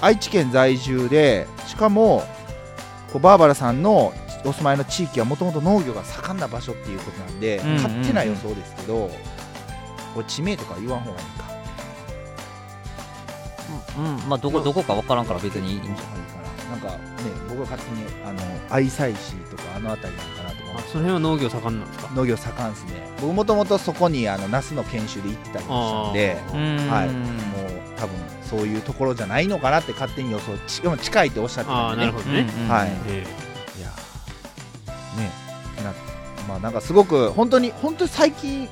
愛知県在住でしかもこうバーバラさんのお住まいの地域はもともと農業が盛んな場所っていうことなんで、勝手な予想ですけどこれ地名とか言わん方がいいかうん。うんまあどこどこか分からんから別にいいんじゃいいかな。なんかね僕は勝手にあの愛西市とかあの辺りなのかなと思っその辺は農業盛んなんですか？農業盛んですね。僕もともとそこにあのナスの研修で行ってたりもしたんでんはい、もう多分そういうところじゃないのかなって勝手に予想ちでも近いっておっしゃってああたんで、ね、なるほどね、うんうん。はい。えいやねなまあなんかすごく本当に本当に最近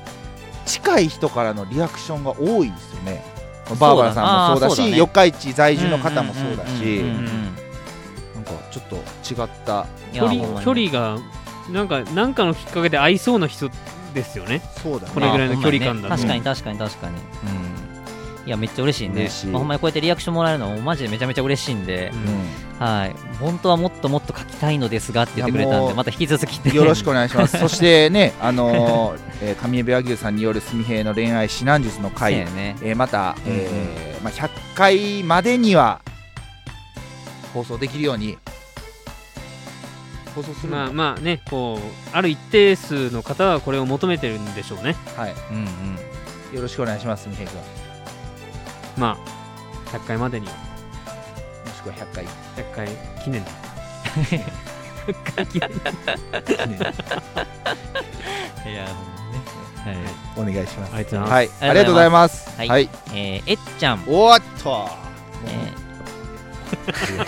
近い人からのリアクションが多いですよねバーバラさんもそうだし四日市在住の方もそうだしなんかちょっと違った。距離距離がなんかなんかのきっかけで合いそうな人ですよね。そうだね。これぐらいの距離感だと。ね。確かに確かに確かに、うんいやめっちゃ嬉しいんでまあほんまにこうやってリアクションもらえるのもマジでめちゃめちゃ嬉しいんで、うん。はい。本当はもっともっと書きたいのですがって言ってくれたんでまた引き続き。ねよろしくお願いします。そしてね、あのーえー上海老和牛さんによる純平の恋愛指南術の回、やね。えーまた、えーまあ、100回までには放送できるように放送するのまあまあねこうある一定数の方はこれを求めてるんでしょうね。はい、うんうん。よろしくお願いします、純平君。まあ100回までにはもしくは100回。100回記念。いやほんまねはい。お願いします。ありがとうございます。はい、ありがとうございます。はい。はい、えーえっちゃん、おーっと、え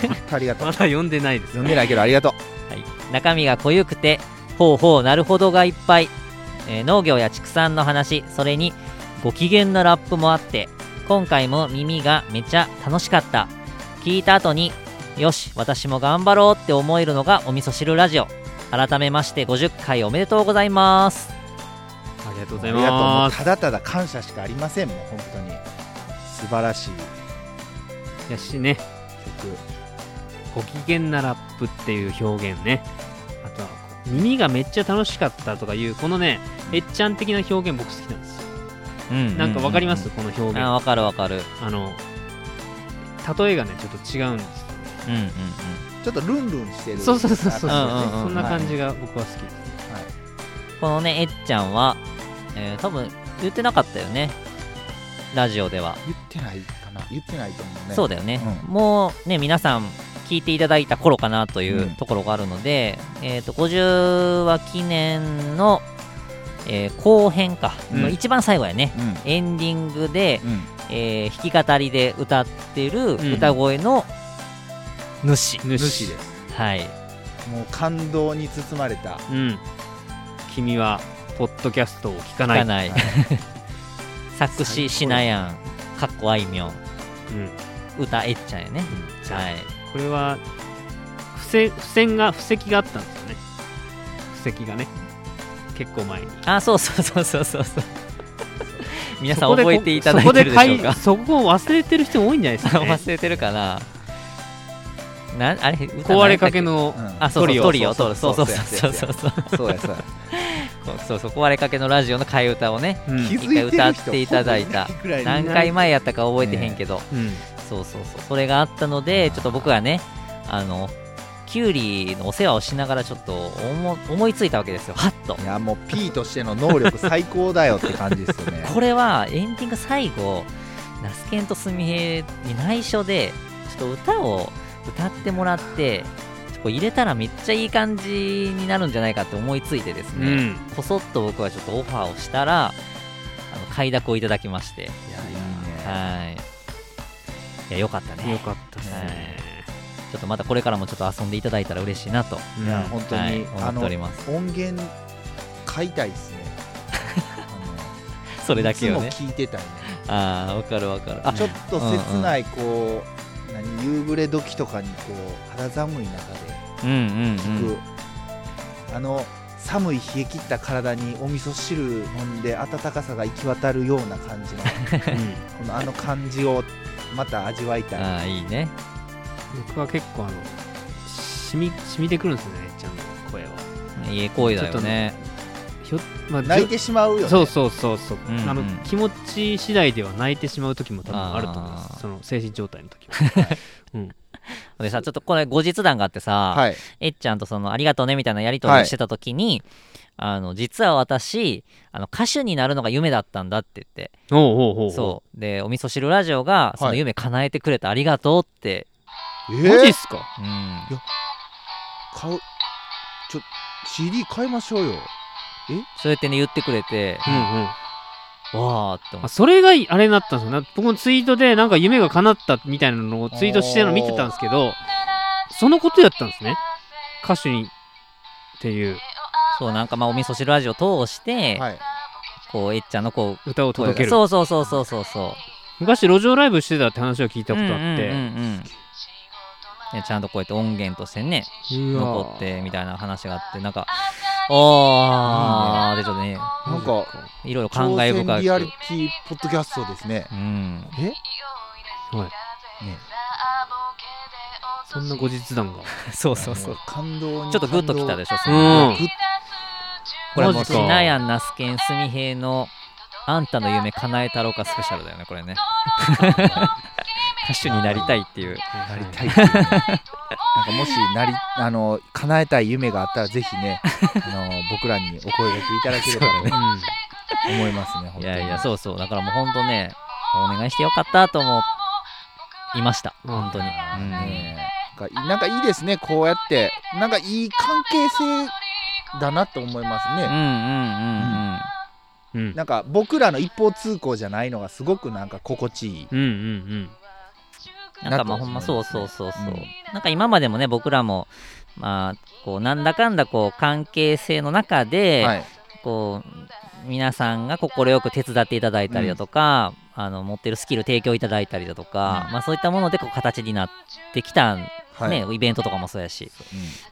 本当ありがとう。ま。だ読んでないです。読んでないけどありがとう。ーはい、中身が濃ゆくてほうほうなるほどがいっぱい、えー農業や畜産の話それにご機嫌なラップもあって今回も耳がめちゃ楽しかった。聞いた後によし私も頑張ろうって思えるのがお味噌汁ラジオ。改めまして50回おめでとうございます。ありがとうございます。うただただ感謝しかありませんもん、本当に。素晴らしい。やしね。曲。ご機嫌なラップっていう表現ね。あとは耳がめっちゃ楽しかったとかいうこのねえっちゃん的な表現僕好きなんですなんかわかります、うこの表現。ああわかるわかる。の例えがねちょっと違うんですうんうんうん。ちょっとルンルンしてる。そうそうそうそうそう、うんうんうん。そんな感じが僕は好き。です、このねえっちゃんは、えー多分言ってなかったよね。ラジオでは。言ってないかな。言ってないと思うね。そうだよね、うもうね皆さん聞いていただいた頃かなといううん。ところがあるので、えっ、と50話記念の、えー後編か、うん。の一番最後やね。うん。エンディングで、うん。えー弾き語りで歌ってるん。歌声の主、主主です。はい。もう感動に包まれたうん。君はポッドキャストを聞かない。聞かない。作詞しなやん。かっこあいみょん。うん。歌えっちゃんやね、はい。これは付箋付箋が布石があったんですよね。布石がね結構前に。あそうそうそうそうそうそう。皆さん覚えていただいてるでしょうか？そこで そこを忘れてる人多いんじゃないですか、ね、忘れてるかな？なあれ歌壊れかけのうん。あそうそうトリオ。そそうう。そそううそうそう。そうそうそうやそうや。そうそう壊れかけのラジオの替え歌をねうん。一回歌っていただいた。何回前やったか覚えてへんけど、うん。そうそうそう。それがあったのでちょっと僕がねあのキュウリのお世話をしながらちょっと思思いついたわけですよ。はっと。いやもう P としての能力最高だよって感じですよね。これはエンディング最後ナスケンとスミヘに内緒でちょっと歌を歌ってもらってちょっとこう入れたらめっちゃいい感じになるんじゃないかって思いついてですね、うん。こそっと僕はちょっとオファーをしたらあの快諾をいただきまして。いやいいね。はい。いやよかったね。よかったですね、ちょっとまたこれからもちょっと遊んでいただいたら嬉しいなと、うん。いや本当に、はい、思っております。音源買いたいですね。それだけをね。いつも聞いてたいね。ああわかるわかる。あちょっと切ないこう、何夕暮れ時とかにこう肌寒い中で。うんうんうん。聞く、あの寒い冷え切った体にお味噌汁飲んで温かさが行き渡るような感じの うん。このあの感じをまた味わいたい。ああいいね僕は結構あのしみ染みてくるんですよねえっちゃんの声は。いい声だよね。ひょ、まあ、泣いてしまうよね。そうそうそうそう、うんうん。あの気持ち次第では泣いてしまう時も多分あると思いまあー。すその精神状態の時はで さちょっとこれ後日談があってさ、はい。えっちゃんとそのありがとうねみたいなやり取りをしてた時に、あの実は私あの歌手になるのが夢だったんだって言って。おうおうおうおう。そう。でお味噌汁ラジオがそのはい。夢叶えてくれてありがとうって、えマジっすか？うん。買うちょ CD 買いましょうよ。そうやってね言ってくれて、うんうん。わーって思ってあそれがあれになったんですよ。な僕もツイートでなんか夢が叶ったみたいなのをツイートしてるの見てたんですけどそのことやったんですね。歌手に。っていう。そうなんかまあお味噌汁ラジオ通して、はい。こうえっちゃんのこう歌を届けるそうそうそうそうそうそう昔路上ライブしてたって話を聞いたことあって、うんうんうんうんねちゃんとこうやって音源としてね残ってみたいな話があってなんかあー。でちょっとねなんかいろいろ感慨深く。挑戦リアリティポッドキャストですね。うん。え？はい。ね。そんな後日談が。そうそうそう。も感動にちょっとグッときたでしょそうのんこれはもうしなやんなすけんすみへいのあんたの夢叶えたろうかスペシャルだよねこれね。歌 手になりたいっていう。なりたいなんかもしなりあの叶えたい夢があったらぜひね あの僕らにお声掛けいただければとうん思いますねいやいやそうそう。だからもうほんとねお願いしてよかったと思いました。うん本当に、あうん。のねなんかいいですねこうやって。なんかいい関係性だなと思いますね、うんうんうんうんうん。なんか僕らの一方通行じゃないのがすごくなんか心地いい。うんうんなんかまあほんまそうそうそうそう、うん。なんか今までもね僕らもまあこうなんだかんだこう関係性の中で、はい。こう皆さんが快く手伝っていただいたりだとか、あの持ってるスキル提供いただいたりだとか、うん。まあ、そういったものでこう形になってきた、ねはい。イベントとかもそうやし、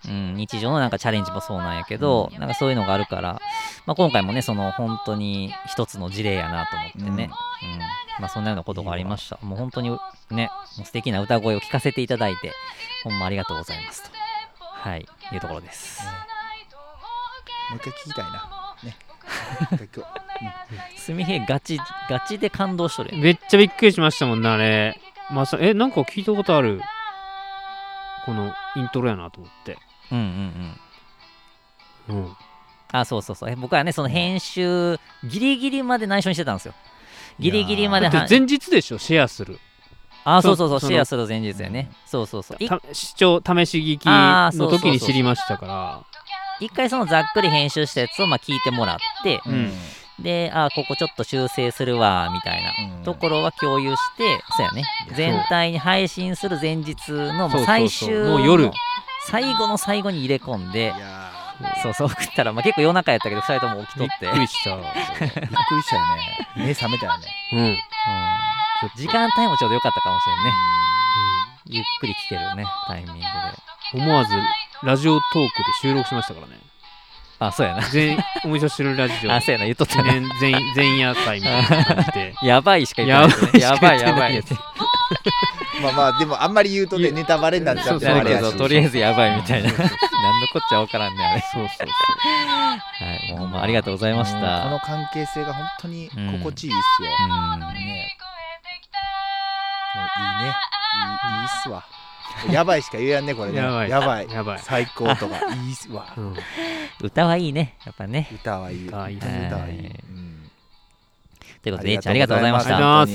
う。んうん、日常のなんかチャレンジもそうなんやけど、なんかそういうのがあるから、まあ、今回もねその本当に一つの事例やなと思ってね、うん。まあ、そんなようなことがありました。もう本当にねもう素敵な歌声を聞かせていただいてほんまありがとうございますと。はいいうところです。もう一回聞きたいな。ね。すみへガチガチで感動しとるめっちゃびっくりしましたもんねあれ。まさえなんか聞いたことあるこのイントロやなと思って。うんうんうん。うん。あそうそうそう。え僕はねその編集ギリギリまで内緒にしてたんですよ。ギリギリまで前日でしょ？シェアする。あそうそうそうシェアする前日やね。そうそうそう。いた視聴試し聞きの時に知りましたから。一回そのざっくり編集したやつをまあ聞いてもらって。うんであここちょっと修正するわみたいなうん。ところは共有してそうやね。全体に配信する前日のもそう最終のもう夜。最後の最後に入れ込んでそうそう送ったら、まあ、結構夜中やったけど2人とも起きとびって。っくりした。ーびっくりしたよね。目覚めたよね。うん、うん。うん。時間帯もちょうど良かったかもしれんね。ゆっくり聞けるねタイミングで。思わずラジオトークで収録しましたからねあそうやな。全お味噌汁ラジオ。あそうやな言っとった記ね念前前夜祭みたいな感じで。やばいしか言ってない、ね、ややばい。やばい。まあまあでもあんまり言うとねネタバレになっちゃそうそうってあれやし。そうそうとりあえずやばいみたいな。そうそうそう。何のこっちゃわからんねあれ。そうそうはいもうほんまありがとうございましうんこのた関係性が本当に心地いいっすよ、うん。ね。もういいね。いいいいっすわやばいしか言えやんねこれね。やばい。やばい。やばい。最高とか。いいわそう、うん、歌はいいねやっぱね。歌はいい。歌はいい歌はい。い、はいうんということでえいちゃんありがとうございました。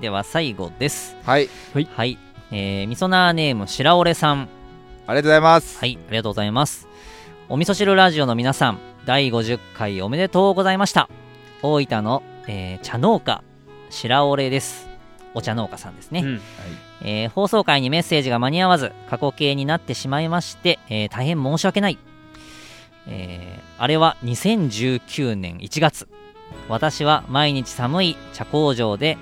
では最後です。はい。はいえー、みそなーネーム白折さんありがとうございます、はい、ありがとうございます。お味噌汁ラジオの皆さん、第50回おめでとうございました。大分の、えー茶農家、白折です。お茶農家さんですね、うんえー放送回にメッセージが間に合わず、過去形になってしまいまして、えー大変申し訳ない。えーあれは2019年1月。私は毎日寒い茶工場で、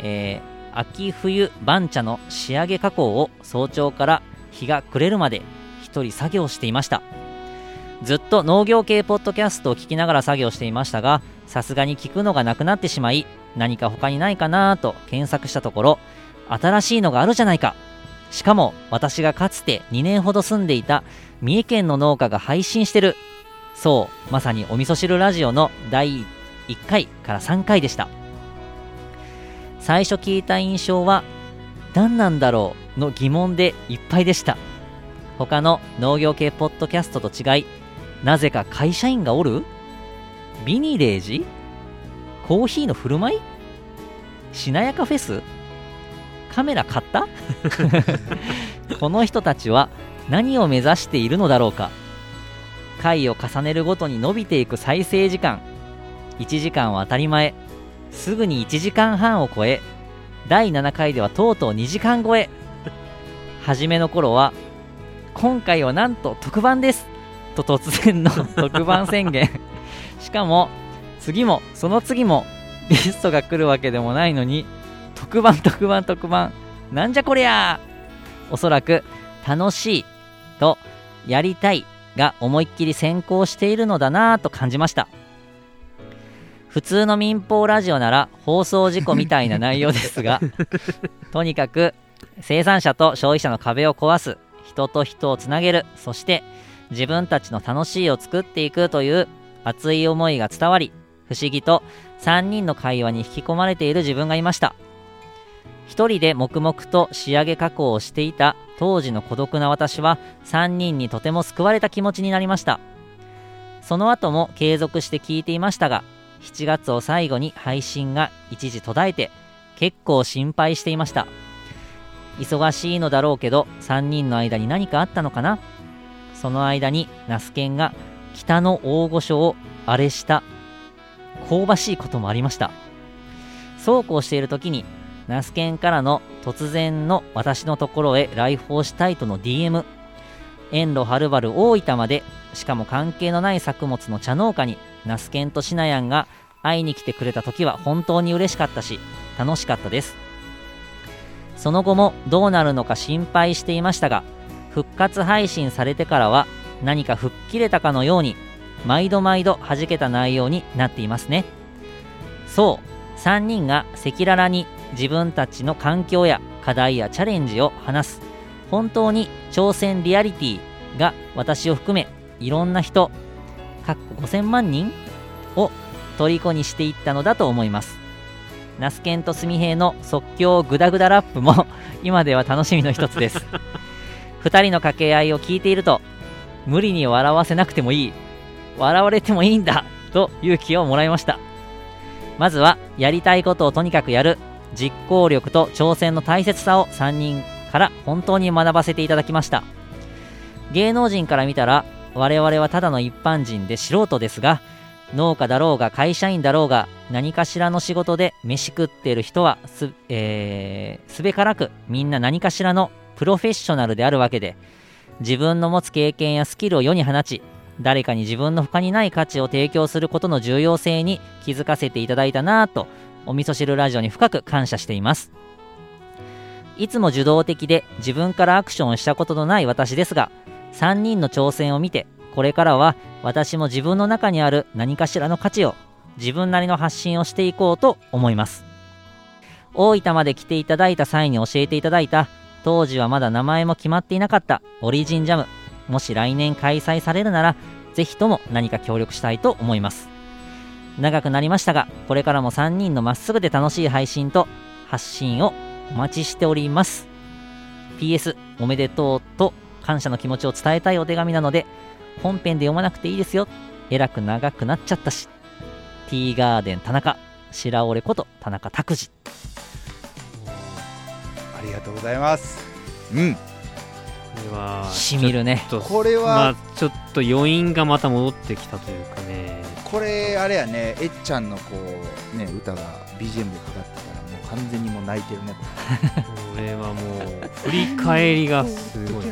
えー秋冬番茶の仕上げ加工を早朝から日が暮れるまで一人作業していました。ずっと農業系ポッドキャストを聞きながら作業していましたがさすがに聞くのがなくなってしまい何か他にないかなと検索したところ新しいのがあるじゃないか。しかも私がかつて2年ほど住んでいた三重県の農家が配信してるそうまさにお味噌汁ラジオの第1回から3回でした。最初聞いた印象は何なんだろう？の疑問でいっぱいでした。他の農業系ポッドキャストと違いなぜか会社員がおる？ビニレージ？コーヒーの振る舞い？しなやかフェス？カメラ買った？この人たちは何を目指しているのだろうか？回を重ねるごとに伸びていく再生時間。1時間は当たり前。すぐに1時間半を超え第7回ではとうとう2時間超え。初めの頃は今回はなんと特番です。と突然の特番宣言。しかも次もその次もゲストが来るわけでもないのに特番特番特番。なんじゃこりゃ！おそらく楽しいとやりたいが思いっきり先行しているのだなぁと感じました。普通の民放ラジオなら放送事故みたいな内容ですが とにかく生産者と消費者の壁を壊す人と人をつなげる。そして自分たちの楽しいを作っていくという熱い思いが伝わり不思議と3人の会話に引き込まれている自分がいました。一人で黙々と仕上げ加工をしていた当時の孤独な私は3人にとても救われた気持ちになりました。その後も継続して聞いていましたが7月を最後に配信が一時途絶えて結構心配していました。忙しいのだろうけど3人の間に何かあったのかな？その間にナスケンが北の大御所をあれした香ばしいこともありました。そうこうしている時にナスケンからの突然の私のところへ来訪したいとの DM 遠路はるばる大分までしかも関係のない作物の茶農家にナスケンとシナヤンが会いに来てくれた時は本当に嬉しかったし楽しかったです。その後もどうなるのか心配していましたが復活配信されてからは何か吹っ切れたかのように毎度毎度弾けた内容になっていますね。そう3人が赤裸々に自分たちの環境や課題やチャレンジを話す本当に挑戦リアリティが私を含めいろんな人かっこ5000万人を虜にしていったのだと思います。ナスケンとスミヘイの即興グダグダラップも 今では楽しみの一つです。2人の掛け合いを聞いていると無理に笑わせなくてもいい笑われてもいいんだと勇気をもらいました。まずはやりたいことをとにかくやる実行力と挑戦の大切さを3人から本当に学ばせていただきました。芸能人から見たら我々はただの一般人で素人ですが農家だろうが会社員だろうが何かしらの仕事で飯食っている人はす,、えー、すべからくみんな何かしらのプロフェッショナルであるわけで自分の持つ経験やスキルを世に放ち誰かに自分の他にない価値を提供することの重要性に気づかせていただいたなぁとお味噌汁ラジオに深く感謝しています。いつも受動的で自分からアクションをしたことのない私ですが3人の挑戦を見てこれからは私も自分の中にある何かしらの価値を自分なりの発信をしていこうと思います。大分まで来ていただいた際に教えていただいた当時はまだ名前も決まっていなかったオリジンジャム。もし来年開催されるならぜひとも何か協力したいと思います。長くなりましたがこれからも3人のまっすぐで楽しい配信と発信をお待ちしております。PS おめでとうと感謝の気持ちを伝えたいお手紙なので本編で読まなくていいですよ。えらく長くなっちゃったし。ティーガーデン田中白折こと田中拓司。ありがとうございます。うん。これはしみるね。ちょっとこれはまあ、ちょっと余韻がまた戻ってきたというかね。これあれやね。えっちゃんのこうね歌が BGM でかかってた完全にもう泣いてるねここれはもう振り返りがすごい。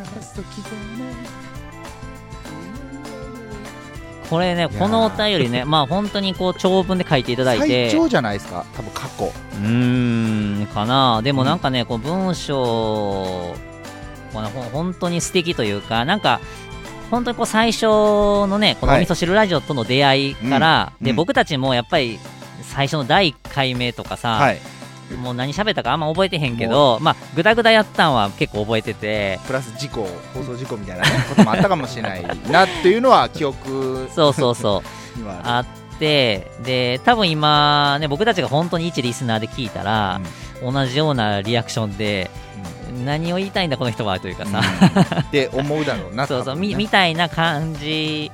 これねこのお便りねまあ本当にこう長文で書いていただい最て長じゃないですか多分過去。うーんかな。でもなんかね、こう文章このほん本当に素敵というかなんか本当にこう最初のねこのおはい。味噌汁ラジオとの出会いから、でうん。うん。僕たちもやっぱり最初の第1回目とかさ、はいもう何喋ったかあんま覚えてへんけどまあグダグダやったんは結構覚えてて。プラス事故放送事故みたいな、ね、こともあったかもしれないなっていうのは記憶そうそうそう。あ あってで多分今ね僕たちが本当に一リスナーで聞いたら、同じようなリアクションで何を言いたいんだこの人はというかる、さ、うん。って思うだろうな そうそう。みみたいな感じ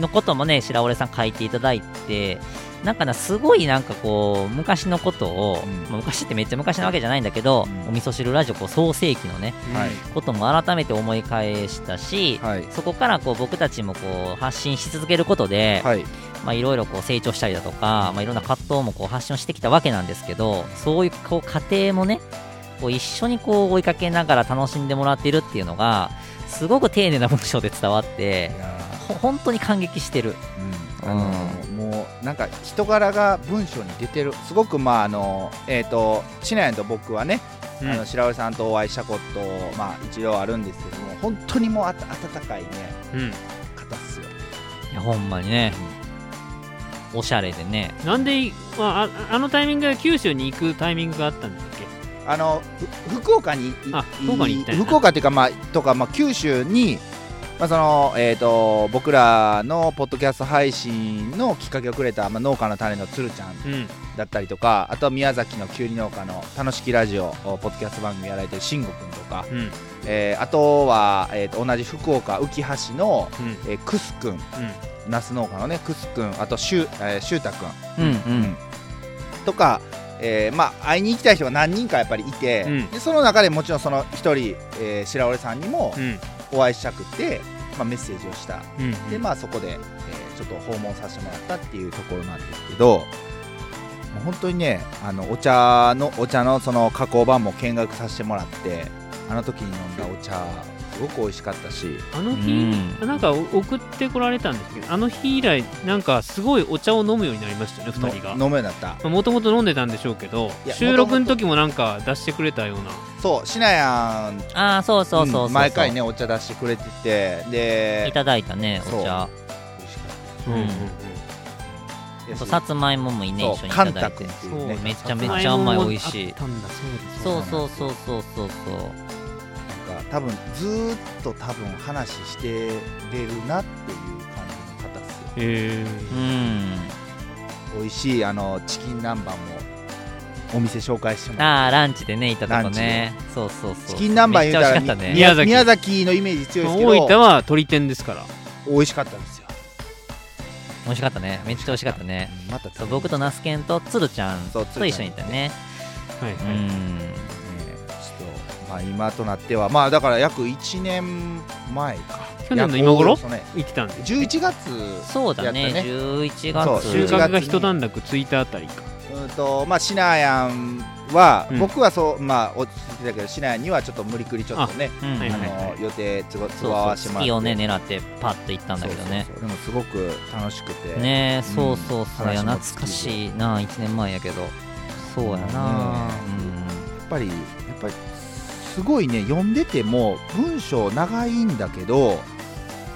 のこともね白折さん書いていただいてなんかなすごいなんかこう昔のことを、うん。まあ昔ってめっちゃ昔なわけじゃないんだけど、うん。お味噌汁ラジオこう創世紀のねはい。ことも改めて思い返したし、はい。そこからこう僕たちもこう発信し続けることで、はい。まあいろいろこう成長したりだとか、まあいろんな葛藤もこう発信をしてきたわけなんですけど、そういうこう過程もね、こう一緒にこう追いかけながら楽しんでもらってるっていうのが、すごく丁寧な文章で伝わって本当に感激してる。ーうん。あのもうなんか人柄が文章に出てる。すごくまああのえっ、とシナヤンと僕はね、うん。あの白尾さんとお会いしたことまあ一度あるんですけども本当にもうあた温かいねうん。方っすよ。いや、ほんまにね、おしゃれでね。なんであ、ああのタイミングが九州に行くタイミングがあったんだっけ？あのふ福岡にいあ福岡に行った福岡っていうかまあとかまあ九州にまあそのえー、と僕らのポッドキャスト配信のきっかけをくれた、まあ、農家の種のつるちゃんうん。だったりとかあとは宮崎のきゅうり農家の楽しきラジオポッドキャスト番組やられてる慎吾くんとか、うん。えーあとは、えー、と同じ福岡浮橋の、うん。えー、クスくん。ナス農家のねクスくん。あとシュ,、えー、シュータくんうん。うん。とか、えーまあ、会いに行きたい人が何人かやっぱりいて、うん。でその中でもちろんその一人、えー白織さんにもうんお会いしたくて、まあ、メッセージをした。うんで、まあ、そこで、えーちょっと訪問させてもらったっていうところなんですけど本当にねあのお茶のお茶のその加工場も見学させてもらってあの時に飲んだお茶すごく美味しかったし。あの日、うん。なんかお送ってこられたんですけどあの日以来なんかすごいお茶を飲むようになりましたよね2人が。の飲めなった。もともと飲んでたんでしょうけど収録の時もなんか出してくれたような。そうしなやんああ、そうそうそうそうそう、ん毎回ねお茶出してくれてて。でいただいたね、そう。お茶。美味しかっうんうんうん。たあとさつまいももね、一緒にいただいて。めっちゃめっちゃ甘い美味しい。そうそうそうそうそうそう多分ずーっと多分話してれるなっていう感じの方っすよへえうん。美味しいあのチキン南蛮もお店紹介してもらっああ、ランチでね、いたとこね。そうそうそう。チキン南蛮言うたらね。宮崎宮崎のイメージ強いですけ大分どは鳥天ですから美味しかったんですよ美味しかったね。めっちゃ美味しかったね。うんまたそう僕とナスケンとつるちゃんそうと一緒にいたね。はいはい、うん。まあ今となっては。まあだから約1年前か。去年の今頃？約ね。行ってたんです11月そうだね、やったね。11そう月。収11穫が一段落ついたあたりか。うんとまあシナヤンは、うん。僕はそうまあ落ち着いてたけどシナヤンにはちょっと無理くりちょっとねうんあはいはい。の予定都合都そう合合わそう、せて。もらって月をね、狙ってパッと行ったんだけどね。そう。そうそう。でもすごく楽しくて。ねうん。そうそうそう。いや、話も懐かしいな、1年前やけど。そうやな。ねやっぱりやっぱりすごいね読んでても文章長いんだけど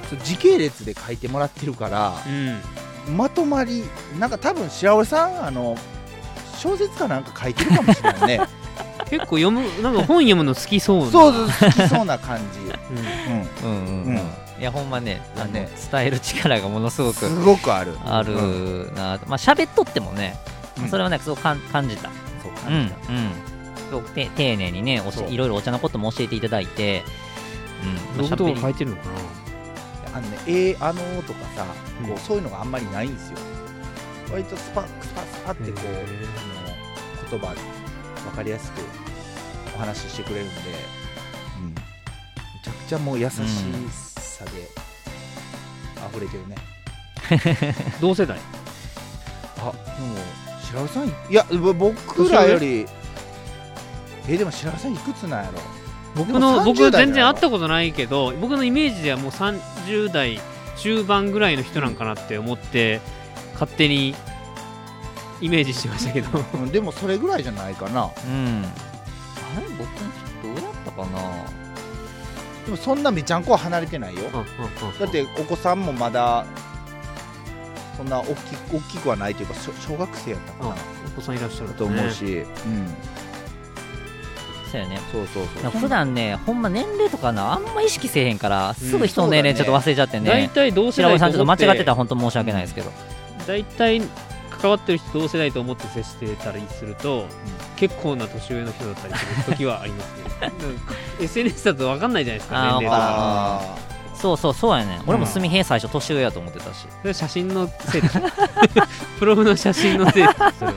そう時系列で書いてもらってるからうん。まとまりなんか多分白尾さんあの小説かなんか書いてるかもしれないね。結構読むなんか本読むの好きそうな。そうそう好きそうな感じ、うん。うん、うんうんうん。うん。いや、ほんまね、あのね伝える力がものすごくすごくある。あるうん。な。まあ、喋っとってもねうん、それはね、すごく感感じた。そううんうん。感じた、すごくて丁寧にねいろいろお茶のことも教えていただいて、うんまあ僕とか書いてるのかな？あのね「えー、あのー」とかさ、うん。こうそういうのがあんまりないんですよ。割とスパスパスパってこうあの言葉で分かりやすくお話ししてくれるんで、うん、めちゃくちゃもう優しさで溢れてるね、同世代？あでも白尾さんいやぼ僕らよりえでも白尾さんいくつなんやろ？僕の僕30代全然会ったことないけど僕のイメージではもう30代中盤ぐらいの人なんかなって思って勝手にイメージしてましたけど。うんでもそれぐらいじゃないかな。うん。あれ僕もちょっとどうやったかな？でもそんなめちゃんこは離れてないよ。だってお子さんもまだそんな大き大きくはないというか小小学生やったかあなお子さんいらっしゃるとね。思うし、うんそうやね。そうそうそう。普段ねほんま年齢とかなあんま意識せえへんからすぐ人の年齢ちょっと忘れちゃって大ね、体同世代さんちょっと間違ってたらら本当申し訳ないですけど、大体関わってる人同世代と思って接してたりすると、結構な年上の人だったりする時はありますね。SNS だと分かんないじゃないですか年齢とか。あそうそうそうやね俺もうん。すみへ最初年上やと思ってたし。写真のせい。で プロフの写真のせいでそれは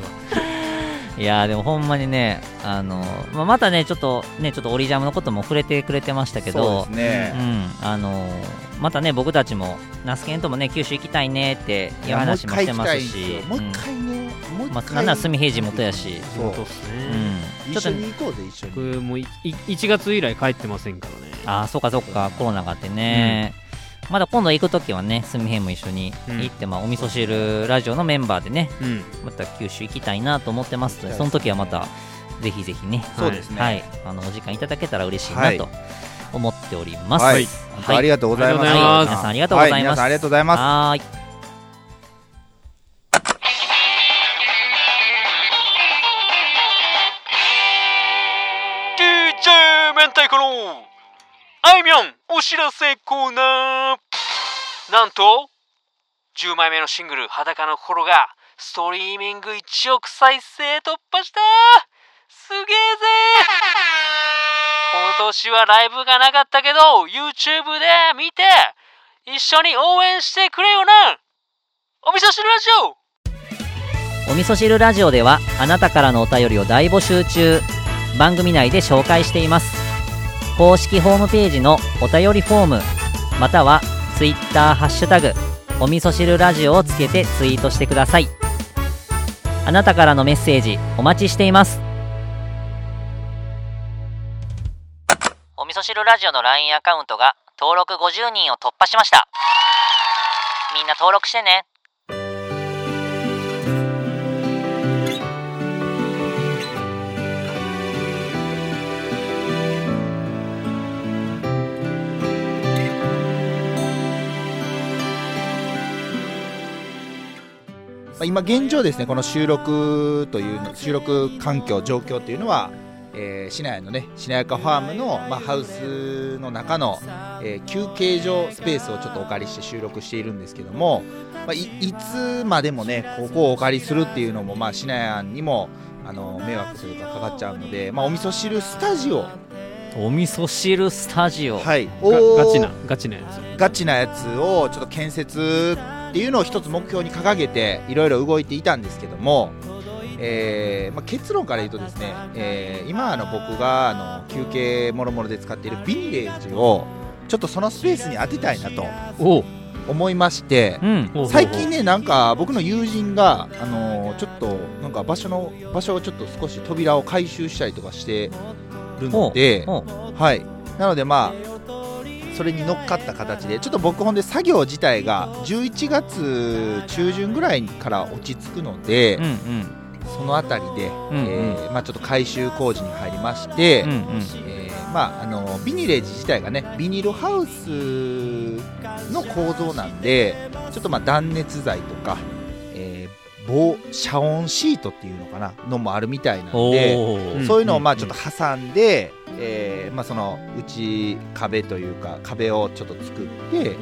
いやーでもほんまにねあのまあまたねちょっとねちょっとオリジャムのことも触れてくれてましたけそうどですね、うん、あのーまたね僕たちもナスケンともね九州行きたいねっていう話もして一回行きますしもう一回ね、もううんまあ、一回、なんなら住平地元やし、そう。そうっすうね、ん、ちょっと一緒に行こうぜ一緒に。僕もういい1月以来帰ってませんからね。ああそうかそうかコロナがあってね、まだ今度行く時はね住平も一緒に行って、まあ、お味噌汁ラジオのメンバーでねうん。また九州行きたいなと思ってますのではいその時はまたぜひぜひねそうですね、はい、あのお時間いただけたら嬉しいはない。と思っております。はい。ありがとうございます、ありがとうござい。ます皆さんありがとうございます。は皆さんありがとうございます。はーい。DJ 明太子のあいみょんお知らせコーナー。なんと10枚目のシングル「裸の心」がストリーミング1億再生突破した。すげえぜ。今年はライブがなかったけど YouTube で見て一緒に応援してくれよな。お味噌汁ラジオ。お味噌汁ラジオではあなたからのお便りを大募集中。番組内で紹介しています。公式ホームページのお便りフォームまたは Twitter ハッシュタグお味噌汁ラジオをつけてツイートしてください。あなたからのメッセージお待ちしています。お味噌汁ラジオの LINE アカウントが登録50人を突破しました。みんな登録してね。あ今現状ですねこの収録というの収録環境状況というのは、えー市内のねしなやかファームの、まあ、ハウスの中の、えー休憩所スペースをちょっとお借りして収録しているんですけども、まあ、いいつまでもねここをお借りするっていうのもまあしなやにもあの迷惑というかかかっちゃうので、まあ、お味噌汁スタジオ。お味噌汁スタジオ、はい。ガチなガチなやつ。ガチなやつをちょっと建設っていうのを一つ目標に掲げていろいろ動いていたんですけども、えーまあ、結論から言うとですね、えー今あの僕があの休憩もろもろで使っているビニレージをちょっとそのスペースに当てたいなと思いましてうん。最近ねなんか僕の友人が、あのーちょっとなんか場所の場所をちょっと少し扉を改修したりとかしてるので、おはい、なのでまあそれに乗っかった形でちょっと僕ほんで作業自体が11月中旬ぐらいから落ち着くので、うんうんそのあたりで、んうん。えーまあ、ちょっと改修工事に入りまして、うんうん。えーまあ、あのビニレージ自体がねビニールハウスの構造なんでちょっとまあ断熱材とか、えー防遮音シートっていうのかなのもあるみたいなんで。そういうのをまあちょっと挟んで、えーまあ、その内壁というか壁をちょっと作って、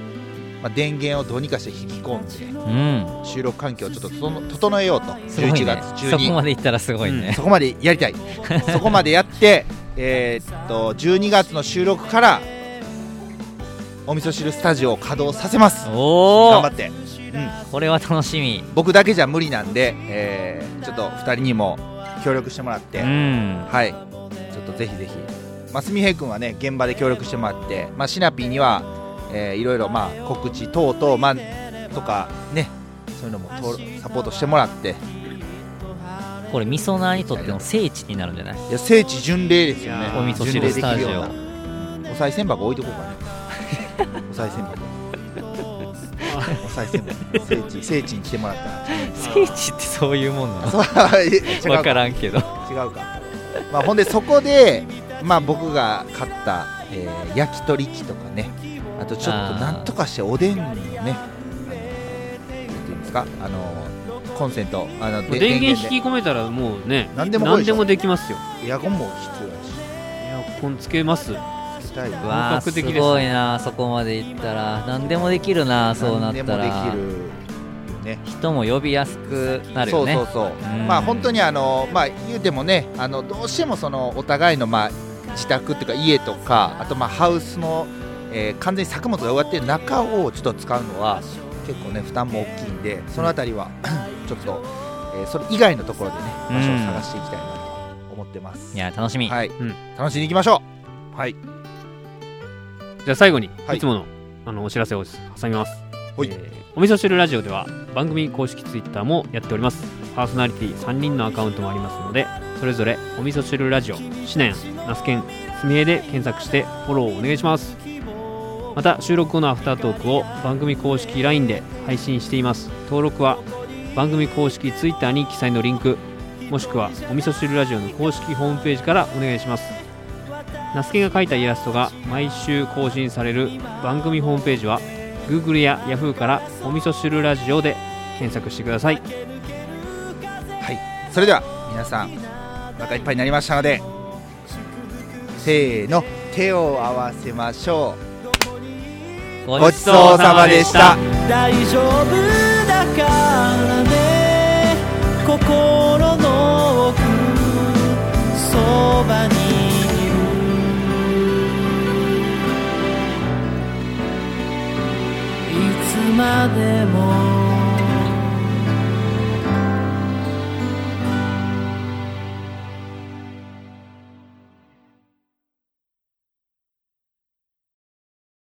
まあ、電源をどうにかして引き込んでうん。収録環境をちょっと整整えようと。ね。11月中そにこまでいったらすごいね、そこまでやりたい。そこまでやって、えーっと12月の収録からお味噌汁スタジオを稼働させます。頑張って。これは楽しみ。僕だけじゃ無理なんで、えーちょっと2人にも協力してもらって、うん。はい、ちょっとぜひぜひ、まあ、すみへい君はね、現場で協力してもらって、まあ、シナピーには、えーいろいろ、まあ、告知等々、まあ、とかね、そういうのもとサポートしてもらって、これみそなーにとっての聖地になるんじゃない？いや聖地巡礼ですよね。お味噌汁スタジオ巡礼できるような。お賽銭箱置いとこうかね、お賽銭箱。お賽銭箱。聖地聖地に来てもらったら。聖地ってそういうもんなの？分からんけど。違うか、まあ、ほんでそこで、まあ、僕が買った、えー焼き鳥機とかねあとちょっとなんとかしておでんのねあのなんていうんですかあのコンセントあので電源で。引き込めたらもうね何でもでもできますよ。エアコンも必要だし。エアコンつけます。つけたいわすすごいなそこまでいったら。何でもできるなそうなったら。何でもできるよね。人も呼びやすくなるよね。そうそうそう、うん。まあ本当にあのまあ言うてもねあのどうしてもそのお互いのまあ自宅っていうか家とかあとまあハウスの、えー完全に作物が植わってる中をちょっと使うのは結構ね負担も大きいんでそのあたりは ちょっと、えーそれ以外のところでね場所を探していきたいなと思ってます、いや楽しみ、はい、ん。楽しんでいきましょう。はい。じゃあ最後に、はい。い、つものあのお知らせを挟みます、はい。えーお味噌汁ラジオでは番組公式ツイッターもやっております。パーソナリティ3人のアカウントもありますのでそれぞれお味噌汁ラジオシナヤンナスケンすみへで検索してフォローお願いします。また収録後のアフタートークを番組公式 LINE で配信しています。登録は番組公式ツイッターに記載のリンク。もしくはお味噌汁ラジオの公式ホームページからお願いします。ナスケが描いたイラストが毎週更新される番組ホームページは Google や Yahoo からお味噌汁ラジオで検索してください。はい、それでは皆さんお腹いっぱいになりましたのでせーの手を合わせましょう。ごちそうさまでした。大丈夫だからね。心の奥そばにいる。いつまでも